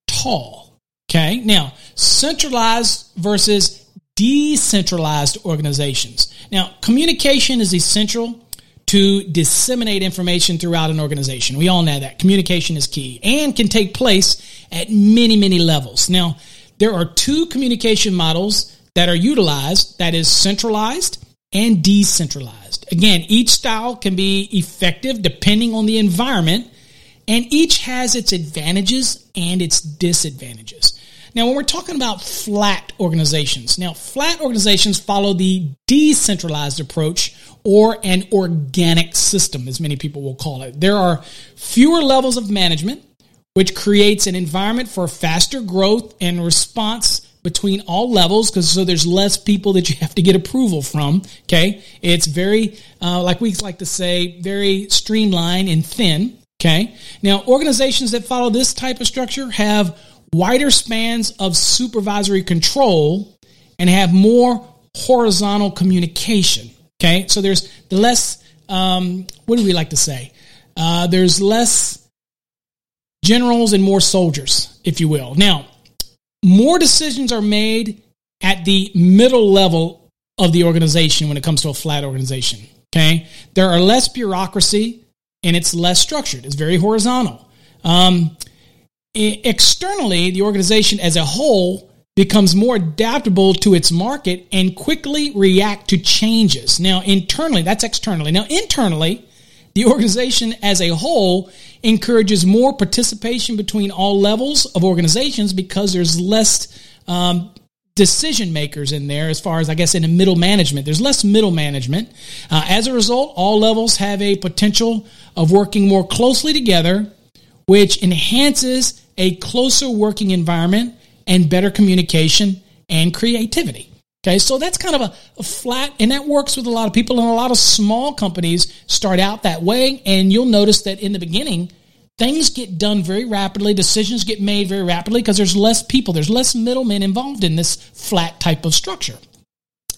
tall. Okay. Now, centralized versus decentralized organizations. Now, communication is essential to disseminate information throughout an organization. We all know that communication is key and can take place at many, many levels. Now, there are two communication models that are utilized that is centralized and decentralized. Again, each style can be effective depending on the environment, and each has its advantages and its disadvantages. Now, when we're talking about flat organizations, now flat organizations follow the decentralized approach or an organic system, as many people will call it. There are fewer levels of management, which creates an environment for faster growth and response between all levels because so there's less people that you have to get approval from okay? It's very uh, like we like to say very streamlined and thin okay? Now organizations that follow this type of structure have wider spans of supervisory control and have more horizontal communication okay? So there's the less um, what do we like to say? Uh, there's less generals and more soldiers if you will now more decisions are made at the middle level of the organization when it comes to a flat organization. Okay. There are less bureaucracy and it's less structured. It's very horizontal. Um, externally, the organization as a whole becomes more adaptable to its market and quickly react to changes. Now, internally, that's externally. Now, internally, the organization as a whole encourages more participation between all levels of organizations because there's less um, decision makers in there as far as i guess in the middle management. There's less middle management. Uh, as a result all levels have a potential of working more closely together which enhances a closer working environment and better communication and creativity Okay, so that's kind of a, a, flat, and that works with a lot of people, and a lot of small companies start out that way. And you'll notice that in the beginning, things get done very rapidly, decisions get made very rapidly because there's less people, there's less middlemen involved in this flat type of structure.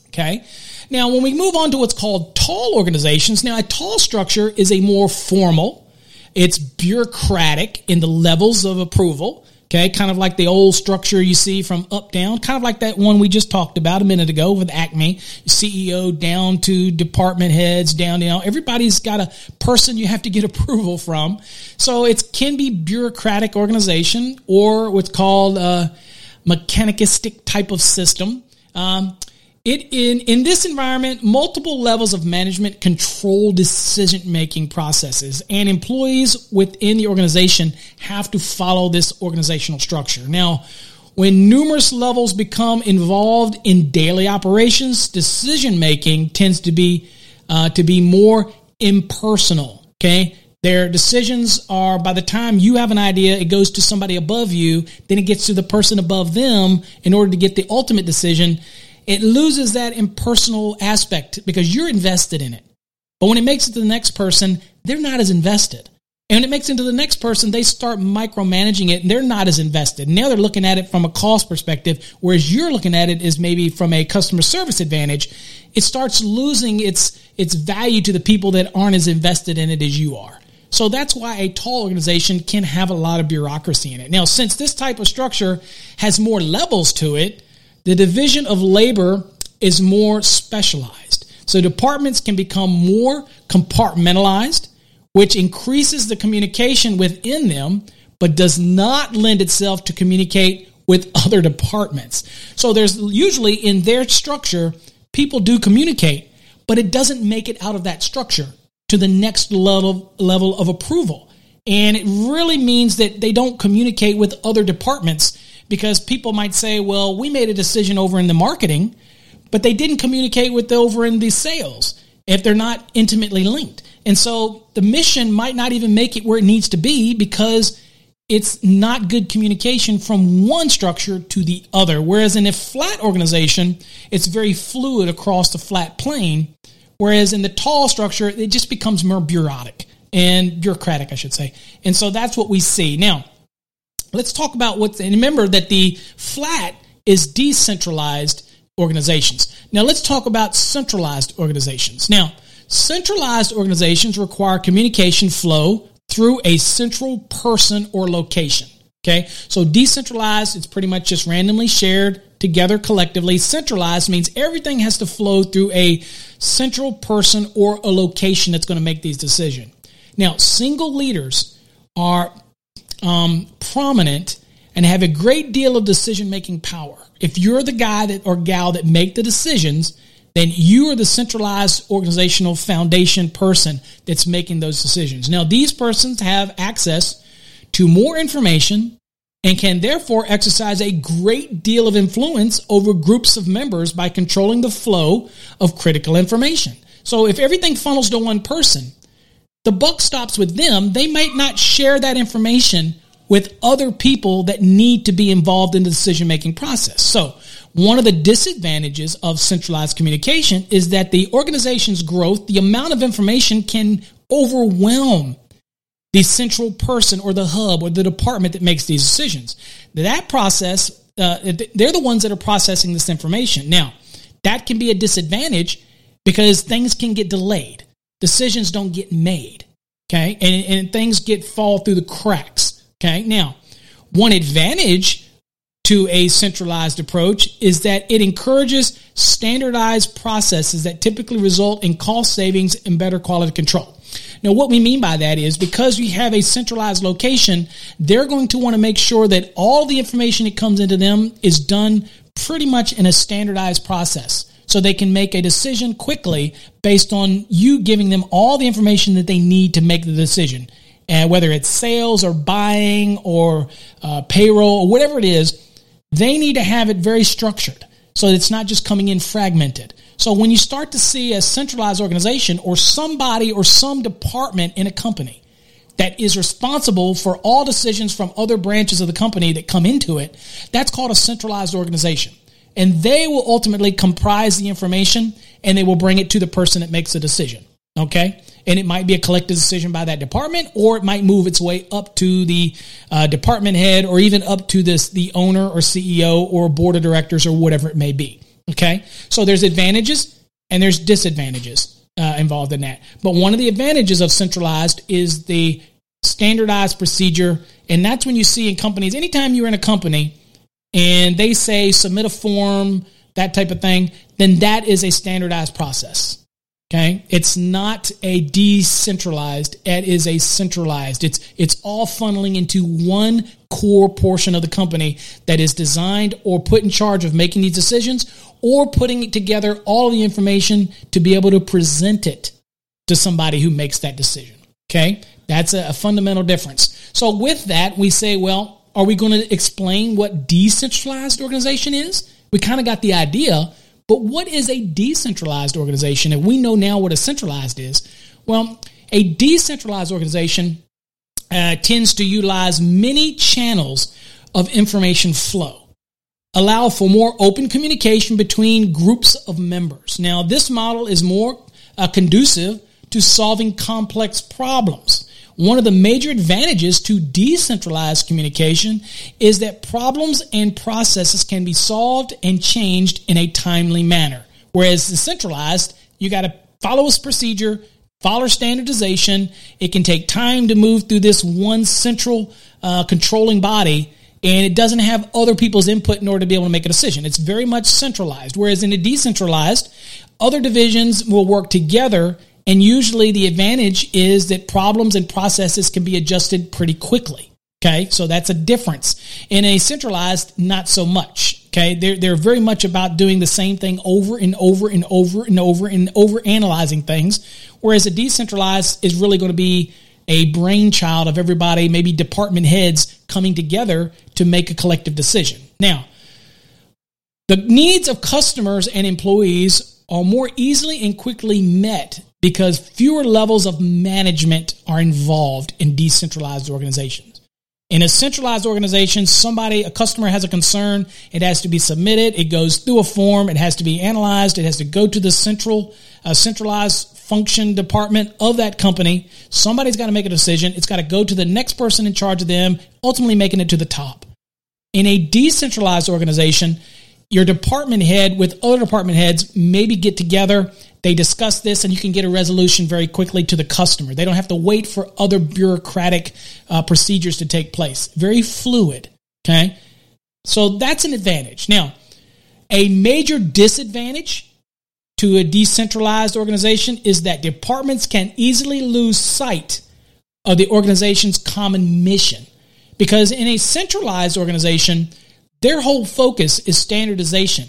Okay, now when we move on to what's called tall organizations, now a tall structure is a more formal, it's bureaucratic in the levels of approval. Okay, kind of like the old structure you see from up down, kind of like that one we just talked about a minute ago with Acme, CEO down to department heads, down down. Everybody's got a person you have to get approval from. So it can be bureaucratic organization or what's called a mechanicistic type of system. Um, it in in this environment, multiple levels of management control decision making processes, and employees within the organization have to follow this organizational structure. Now, when numerous levels become involved in daily operations, decision making tends to be uh, to be more impersonal. Okay, their decisions are by the time you have an idea, it goes to somebody above you, then it gets to the person above them in order to get the ultimate decision it loses that impersonal aspect because you're invested in it. But when it makes it to the next person, they're not as invested. And when it makes it to the next person, they start micromanaging it and they're not as invested. Now they're looking at it from a cost perspective, whereas you're looking at it as maybe from a customer service advantage. It starts losing its, its value to the people that aren't as invested in it as you are. So that's why a tall organization can have a lot of bureaucracy in it. Now, since this type of structure has more levels to it, the division of labor is more specialized. So departments can become more compartmentalized, which increases the communication within them, but does not lend itself to communicate with other departments. So there's usually in their structure, people do communicate, but it doesn't make it out of that structure to the next level, level of approval. And it really means that they don't communicate with other departments because people might say, well, we made a decision over in the marketing, but they didn't communicate with the, over in the sales if they're not intimately linked. And so the mission might not even make it where it needs to be because it's not good communication from one structure to the other. Whereas in a flat organization, it's very fluid across the flat plane. Whereas in the tall structure, it just becomes more bureaucratic and bureaucratic, I should say. And so that's what we see. Now, let's talk about what's, and remember that the flat is decentralized organizations. Now let's talk about centralized organizations. Now, centralized organizations require communication flow through a central person or location. Okay. So decentralized, it's pretty much just randomly shared together collectively. Centralized means everything has to flow through a central person or a location that's going to make these decisions. Now, single leaders are um, prominent and have a great deal of decision making power. If you're the guy that or gal that make the decisions, then you are the centralized organizational foundation person that's making those decisions. Now, these persons have access to more information and can therefore exercise a great deal of influence over groups of members by controlling the flow of critical information. So if everything funnels to one person, the buck stops with them. They might not share that information with other people that need to be involved in the decision making process. So one of the disadvantages of centralized communication is that the organization's growth, the amount of information can overwhelm the central person or the hub or the department that makes these decisions. That process, uh, they're the ones that are processing this information. Now, that can be a disadvantage because things can get delayed. Decisions don't get made. Okay. And, and things get fall through the cracks. Okay. Now, one advantage to a centralized approach is that it encourages standardized processes that typically result in cost savings and better quality control. Now, what we mean by that is because you have a centralized location, they're going to want to make sure that all the information that comes into them is done pretty much in a standardized process. So they can make a decision quickly based on you giving them all the information that they need to make the decision. And whether it's sales or buying or uh, payroll or whatever it is, they need to have it very structured so it's not just coming in fragmented. So when you start to see a centralized organization or somebody or some department in a company that is responsible for all decisions from other branches of the company that come into it, that's called a centralized organization. And they will ultimately comprise the information and they will bring it to the person that makes the decision. Okay. And it might be a collective decision by that department, or it might move its way up to the uh, department head, or even up to this the owner or CEO or board of directors or whatever it may be. Okay, so there's advantages and there's disadvantages uh, involved in that. But one of the advantages of centralized is the standardized procedure, and that's when you see in companies. Anytime you're in a company and they say submit a form, that type of thing, then that is a standardized process. Okay. It's not a decentralized. It is a centralized. It's, it's all funneling into one core portion of the company that is designed or put in charge of making these decisions or putting together all the information to be able to present it to somebody who makes that decision. Okay. That's a, a fundamental difference. So with that, we say, well, are we going to explain what decentralized organization is? We kind of got the idea, but what is a decentralized organization? And we know now what a centralized is. Well, a decentralized organization uh, tends to utilize many channels of information flow, allow for more open communication between groups of members. Now, this model is more uh, conducive to solving complex problems one of the major advantages to decentralized communication is that problems and processes can be solved and changed in a timely manner. Whereas the centralized, you got to follow a procedure, follow standardization. It can take time to move through this one central uh, controlling body and it doesn't have other people's input in order to be able to make a decision. It's very much centralized. Whereas in a decentralized, other divisions will work together and usually the advantage is that problems and processes can be adjusted pretty quickly. Okay. So that's a difference. In a centralized, not so much. Okay. They're, they're very much about doing the same thing over and over and over and over and over analyzing things. Whereas a decentralized is really going to be a brainchild of everybody, maybe department heads coming together to make a collective decision. Now, the needs of customers and employees are more easily and quickly met because fewer levels of management are involved in decentralized organizations. In a centralized organization, somebody, a customer has a concern, it has to be submitted, it goes through a form, it has to be analyzed, it has to go to the central, uh, centralized function department of that company. Somebody's got to make a decision. It's got to go to the next person in charge of them, ultimately making it to the top. In a decentralized organization, your department head with other department heads maybe get together they discuss this and you can get a resolution very quickly to the customer. They don't have to wait for other bureaucratic uh, procedures to take place. Very fluid. Okay. So that's an advantage. Now, a major disadvantage to a decentralized organization is that departments can easily lose sight of the organization's common mission. Because in a centralized organization, their whole focus is standardization.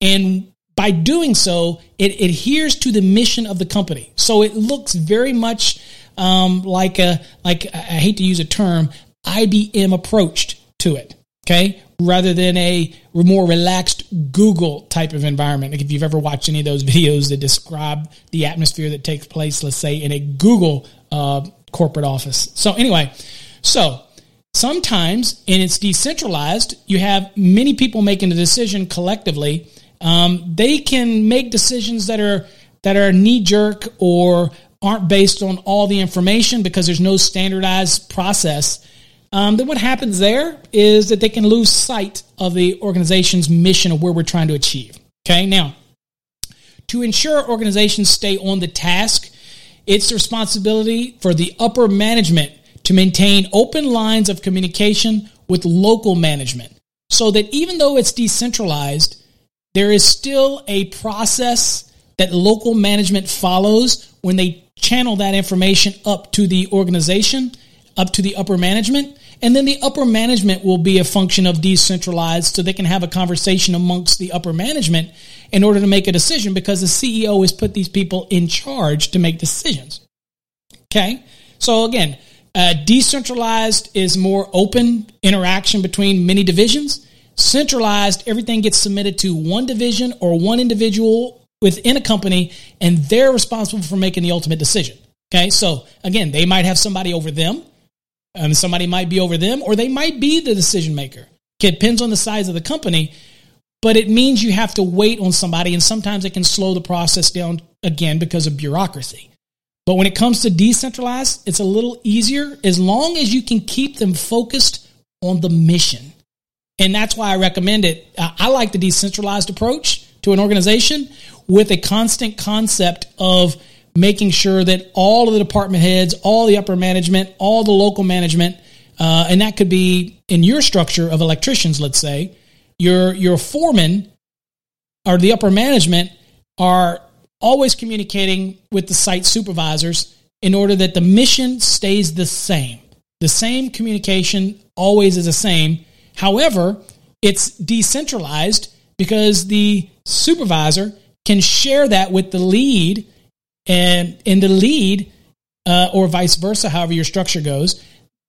And by doing so, it adheres to the mission of the company. So it looks very much um, like a like I hate to use a term IBM approached. to it. Okay. Rather than a more relaxed Google type of environment. Like if you've ever watched any of those videos that describe the atmosphere that takes place, let's say in a Google uh, corporate office. So anyway, so sometimes and it's decentralized, you have many people making a decision collectively. Um, they can make decisions that are that are knee jerk or aren't based on all the information because there's no standardized process um, then what happens there is that they can lose sight of the organization's mission of where we're trying to achieve. Okay, now to ensure organizations stay on the task, it's the responsibility for the upper management to maintain open lines of communication with local management so that even though it's decentralized, there is still a process that local management follows when they channel that information up to the organization, up to the upper management. And then the upper management will be a function of decentralized so they can have a conversation amongst the upper management in order to make a decision because the CEO has put these people in charge to make decisions. Okay. So again, uh, decentralized is more open interaction between many divisions. Centralized, everything gets submitted to one division or one individual within a company, and they're responsible for making the ultimate decision. Okay, so again, they might have somebody over them um, somebody might be over them, or they might be the decision maker. It depends on the size of the company, but it means you have to wait on somebody, and sometimes it can slow the process down again because of bureaucracy. But when it comes to decentralized, it's a little easier as long as you can keep them focused on the mission. And that's why I recommend it. I like the decentralized approach to an organization with a constant concept of making sure that all of the department heads, all the upper management, all the local management, uh, and that could be in your structure of electricians, let's say, your your foreman or the upper management are always communicating with the site supervisors in order that the mission stays the same. The same communication always is the same. However, it's decentralized because the supervisor can share that with the lead and in the lead, uh, or vice versa, however your structure goes,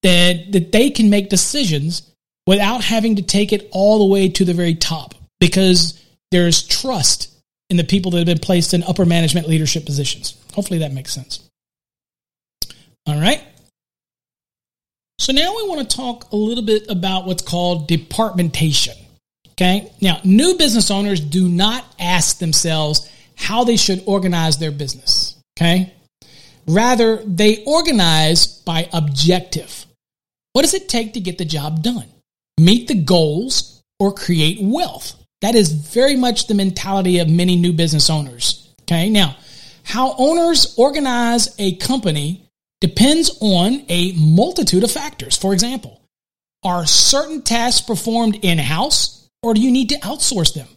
that, that they can make decisions without having to take it all the way to the very top because there's trust in the people that have been placed in upper management leadership positions. Hopefully that makes sense. All right. So now we want to talk a little bit about what's called departmentation. Okay. Now, new business owners do not ask themselves, how they should organize their business. Okay. Rather, they organize by objective. What does it take to get the job done? Meet the goals or create wealth. That is very much the mentality of many new business owners. Okay. Now, how owners organize a company depends on a multitude of factors. For example, are certain tasks performed in house or do you need to outsource them?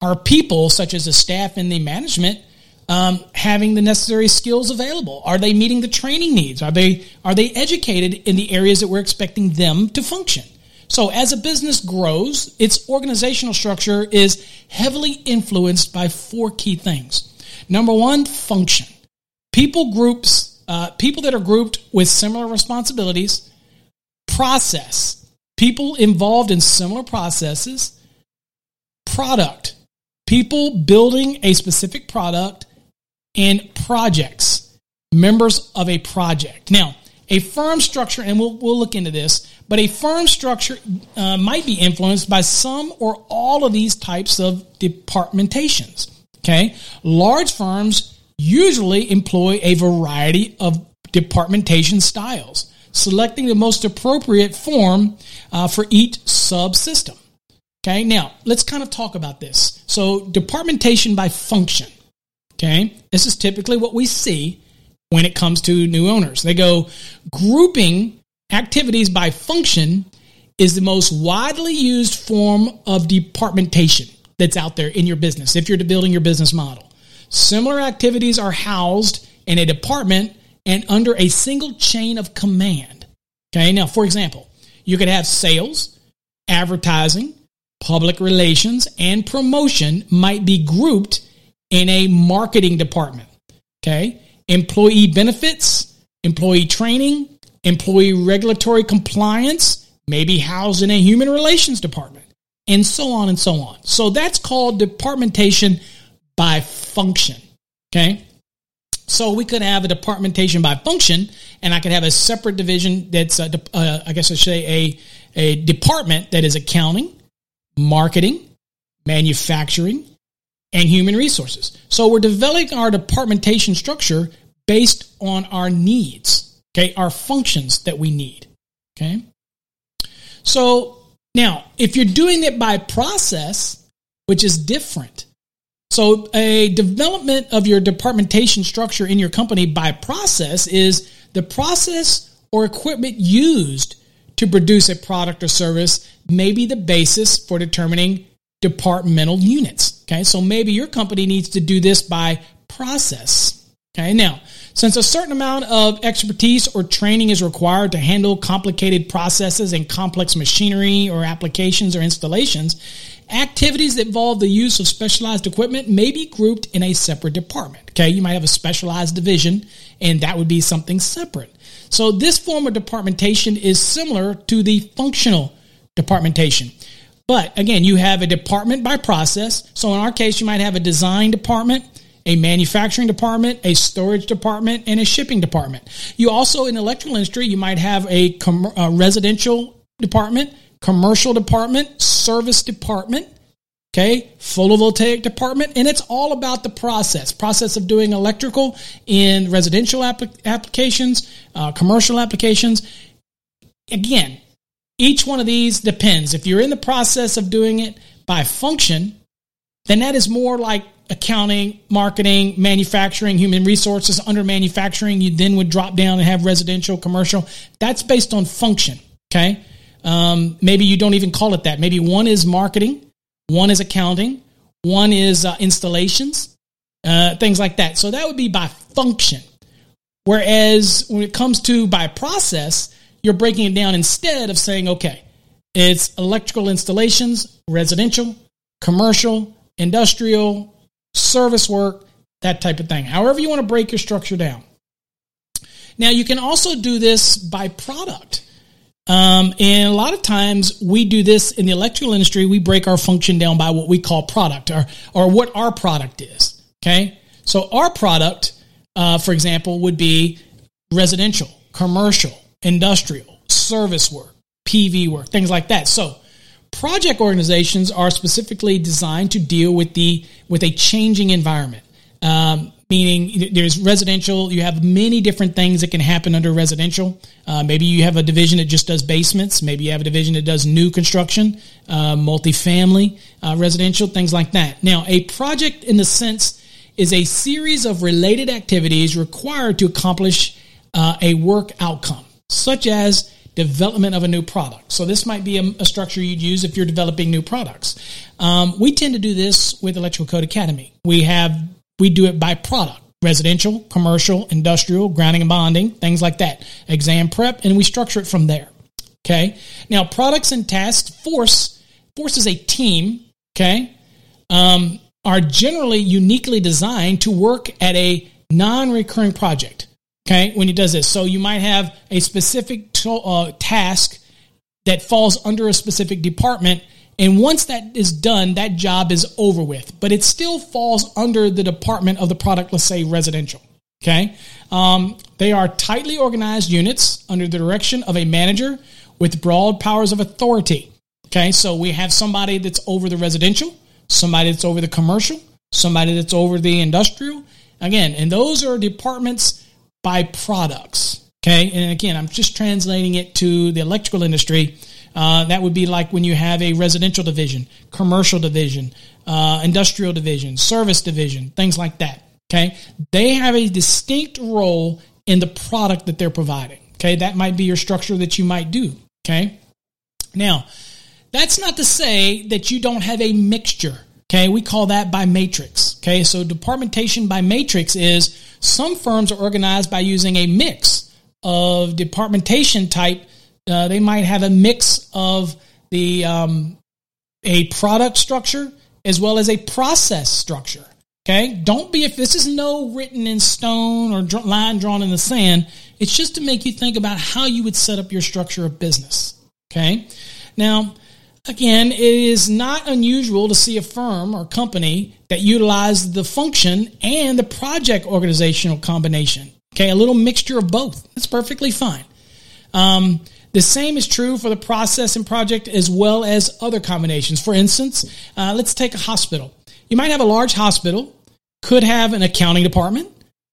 Are people, such as the staff and the management, um, having the necessary skills available? Are they meeting the training needs? Are they are they educated in the areas that we're expecting them to function? So as a business grows, its organizational structure is heavily influenced by four key things. Number one, function. People groups, uh, people that are grouped with similar responsibilities, process. People involved in similar processes, product people building a specific product and projects, members of a project. Now, a firm structure, and we'll, we'll look into this, but a firm structure uh, might be influenced by some or all of these types of departmentations. Okay. Large firms usually employ a variety of departmentation styles, selecting the most appropriate form uh, for each subsystem. Okay, now let's kind of talk about this. So, departmentation by function. Okay, this is typically what we see when it comes to new owners. They go grouping activities by function is the most widely used form of departmentation that's out there in your business if you're building your business model. Similar activities are housed in a department and under a single chain of command. Okay, now for example, you could have sales, advertising, public relations, and promotion might be grouped in a marketing department. Okay. Employee benefits, employee training, employee regulatory compliance, maybe housed in a human relations department, and so on and so on. So that's called departmentation by function. Okay. So we could have a departmentation by function, and I could have a separate division that's, a, uh, I guess I should say, a, a department that is accounting, marketing, manufacturing, and human resources. So we're developing our departmentation structure based on our needs, okay, our functions that we need, okay. So now, if you're doing it by process, which is different, so, a development of your departmentation structure in your company by process is the process or equipment used to produce a product or service may be the basis for determining departmental units. Okay, so maybe your company needs to do this by process. Okay, now, since a certain amount of expertise or training is required to handle complicated processes and complex machinery or applications or installations, Activities that involve the use of specialized equipment may be grouped in a separate department. Okay, you might have a specialized division, and that would be something separate. So, this form of departmentation is similar to the functional departmentation. But again, you have a department by process. So, in our case, you might have a design department, a manufacturing department, a storage department, and a shipping department. You also, in the electrical industry, you might have a, com- a uh, residential department, commercial department, service department, okay, photovoltaic department, and it's all about the process, process of doing electrical in residential app- applications, uh, commercial applications. Again, each one of these depends. If you're in the process of doing it by function, then that is more like accounting, marketing, manufacturing, human resources. Under manufacturing, you then would drop down and have residential, commercial. That's based on function. Okay. Um, maybe you don't even call it that. Maybe one is marketing, one is accounting, one is uh, installations, uh, things like that. So that would be by function. Whereas when it comes to by process, you're breaking it down instead of saying, okay, it's electrical installations, residential, commercial, industrial, service work, that type of thing. However, you want to break your structure down. Now, you can also do this by product. Um, and a lot of times we do this in the electrical industry. We break our function down by what we call product or, or what our product is. Okay. So our product, uh, for example, would be residential, commercial, industrial, service work, PV work, things like that. So project organizations are specifically designed to deal with the, with a changing environment. Um, meaning there's residential. You have many different things that can happen under residential. Uh, maybe you have a division that just does basements. Maybe you have a division that does new construction, uh, multifamily, uh, residential, things like that. Now, a project in the sense is a series of related activities required to accomplish uh, a work outcome, such as development of a new product. So this might be a, a structure you'd use if you're developing new products. Um, we tend to do this with Electrical Code Academy. We have we do it by product residential, commercial, industrial, grounding and bonding, things like that, exam prep, and we structure it from there. Okay. Now, products and tasks force, force is a team, okay, um, are generally uniquely designed to work at a non recurring project. Okay. When it does this. So you might have a specific to, uh, task that falls under a specific department and once that is done, that job is over with, but it still falls under the department of the product, let's say residential. Okay. Um, they are tightly organized units under the direction of a manager with broad powers of authority. Okay. So we have somebody that's over the residential, somebody that's over the commercial, somebody that's over the industrial. Again, and those are departments by products. Okay. And again, I'm just translating it to the electrical industry uh, that would be like when you have a residential division, commercial division, uh, industrial division, service division, things like that. Okay. They have a distinct role in the product that they're providing. Okay. That might be your structure that you might do. Okay. Now, that's not to say that you don't have a mixture. Okay. We call that by matrix. Okay. So departmentation by matrix is some firms are organized by using a mix of departmentation type uh, they might have a mix of the um, a product structure as well as a process structure. Okay, don't be if this is no written in stone or dr- line drawn in the sand. It's just to make you think about how you would set up your structure of business. Okay. Now, again, it is not unusual to see a firm or company that utilize the function and the project organizational combination. Okay. A little mixture of both. That's perfectly fine. Um, the same is true for the process and project as well as other combinations. For instance, uh, let's take a hospital. You might have a large hospital, could have an accounting department,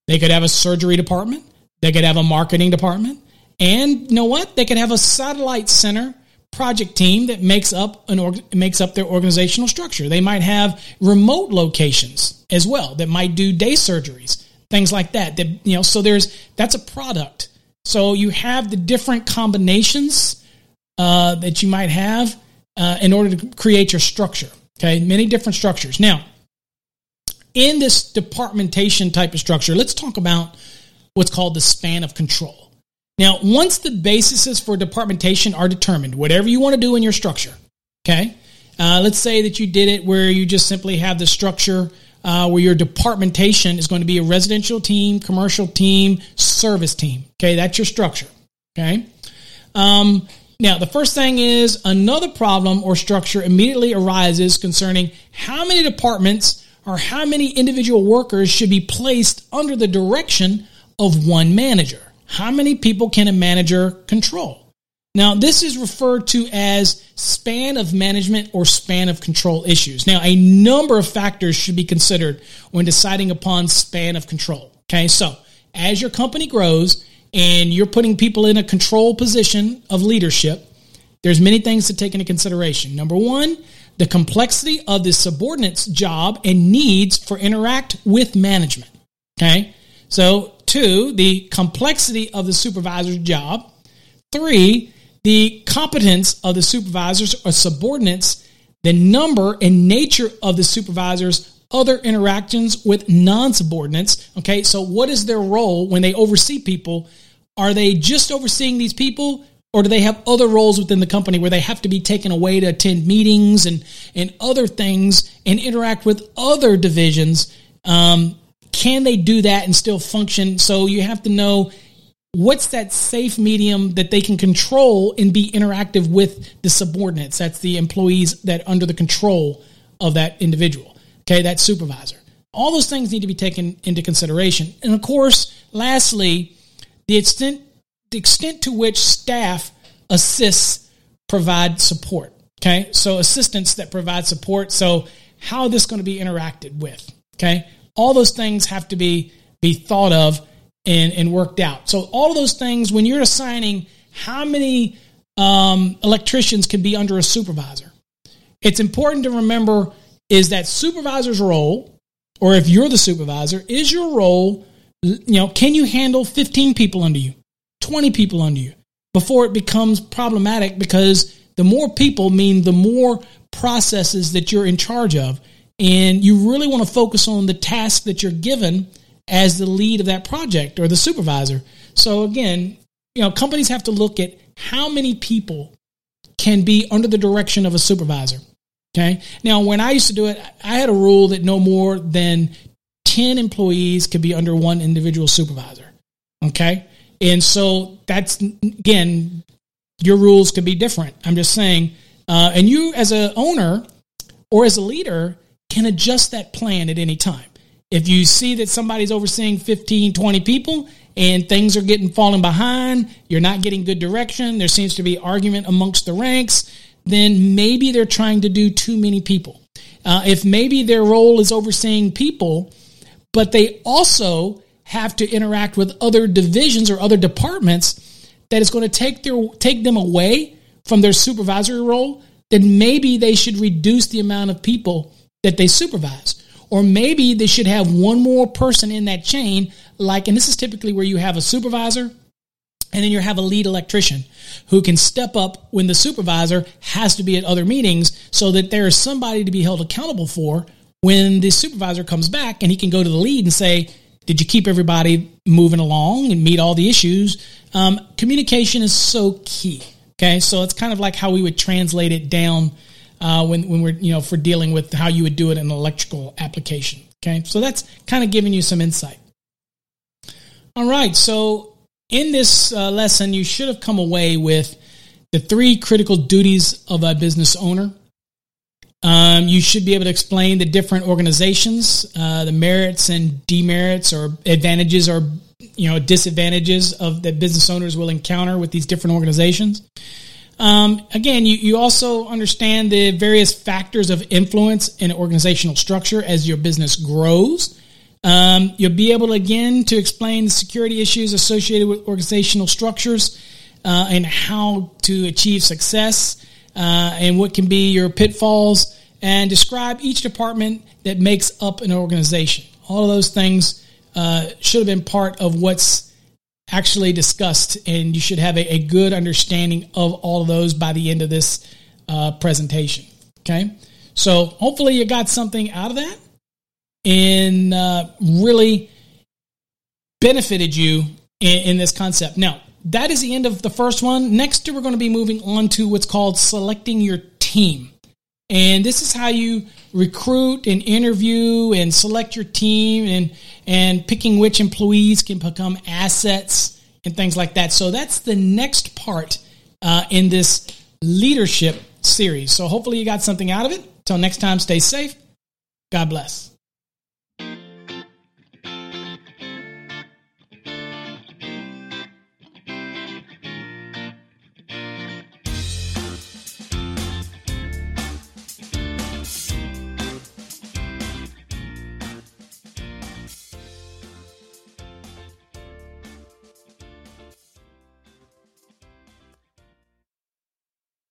they could have a surgery department, they could have a marketing department, and you know what? They could have a satellite center project team that makes up an org- makes up their organizational structure. They might have remote locations as well that might do day surgeries, things like that. That you know, so there's that's a product. So you have the different combinations uh, that you might have uh, in order to create your structure. Okay, many different structures. Now, in this departmentation type of structure, let's talk about what's called the span of control. Now, once the bases for departmentation are determined, whatever you want to do in your structure, okay, uh, let's say that you did it where you just simply have the structure uh, where your departmentation is going to be a residential team, commercial team, service team. Okay, that's your structure. Okay. Um, now, the first thing is another problem or structure immediately arises concerning how many departments or how many individual workers should be placed under the direction of one manager. How many people can a manager control? Now, this is referred to as span of management or span of control issues. Now, a number of factors should be considered when deciding upon span of control. Okay, so as your company grows and you're putting people in a control position of leadership, there's many things to take into consideration. Number one, the complexity of the subordinate's job and needs for interact with management. Okay, so two, the complexity of the supervisor's job. Three, the competence of the supervisors or subordinates, the number and nature of the supervisors' other interactions with non subordinates. Okay, so what is their role when they oversee people? Are they just overseeing these people? Or do they have other roles within the company where they have to be taken away to attend meetings and, and other things and interact with other divisions? Um, can they do that and still function? So you have to know what's that safe medium that they can control and be interactive with the subordinates? That's the employees that under the control of that individual okay that supervisor. All those things need to be taken into consideration. And of course lastly the extent the extent to which staff assists provide support okay? So assistance that provide support. So how this going to be interacted with okay? All those things have to be be thought of and, and worked out. So all of those things, when you're assigning how many um, electricians can be under a supervisor, it's important to remember is that supervisor's role, or if you're the supervisor, is your role, you know, can you handle 15 people under you, 20 people under you before it becomes problematic because the more people mean the more processes that you're in charge of. And you really want to focus on the task that you're given as the lead of that project or the supervisor. So again, you know, companies have to look at how many people can be under the direction of a supervisor. Okay. Now, when I used to do it, I had a rule that no more than 10 employees could be under one individual supervisor. Okay. And so that's, again, your rules could be different. I'm just saying, uh, and you as a owner or as a leader can adjust that plan at any time. If you see that somebody's overseeing 15, 20 people and things are getting falling behind, you're not getting good direction, there seems to be argument amongst the ranks, then maybe they're trying to do too many people. Uh, if maybe their role is overseeing people, but they also have to interact with other divisions or other departments that is going to take their take them away from their supervisory role, then maybe they should reduce the amount of people that they supervise. Or maybe they should have one more person in that chain, like, and this is typically where you have a supervisor and then you have a lead electrician who can step up when the supervisor has to be at other meetings so that there is somebody to be held accountable for when the supervisor comes back and he can go to the lead and say, did you keep everybody moving along and meet all the issues? Um, communication is so key. Okay. So it's kind of like how we would translate it down uh, when when we're you know for dealing with how you would do it in an electrical application. Okay, so that's kind of giving you some insight. All right, so in this uh, lesson, you should have come away with the three critical duties of a business owner. Um, you should be able to explain the different organizations, uh, the merits and demerits or advantages or you know disadvantages of that business owners will encounter with these different organizations. Um, again, you, you also understand the various factors of influence in organizational structure as your business grows. Um, you'll be able again to explain the security issues associated with organizational structures uh, and how to achieve success uh, and what can be your pitfalls and describe each department that makes up an organization. All of those things uh, should have been part of what's actually discussed, and you should have a, a good understanding of all of those by the end of this uh, presentation. Okay, so hopefully you got something out of that and uh, really benefited you in, in this concept. Now, that is the end of the first one. Next, we're going to be moving on to what's called selecting your team. And this is how you recruit and interview and select your team and, and picking which employees can become assets and things like that. So that's the next part uh, in this leadership series. So hopefully you got something out of it. Till next time, stay safe. God bless.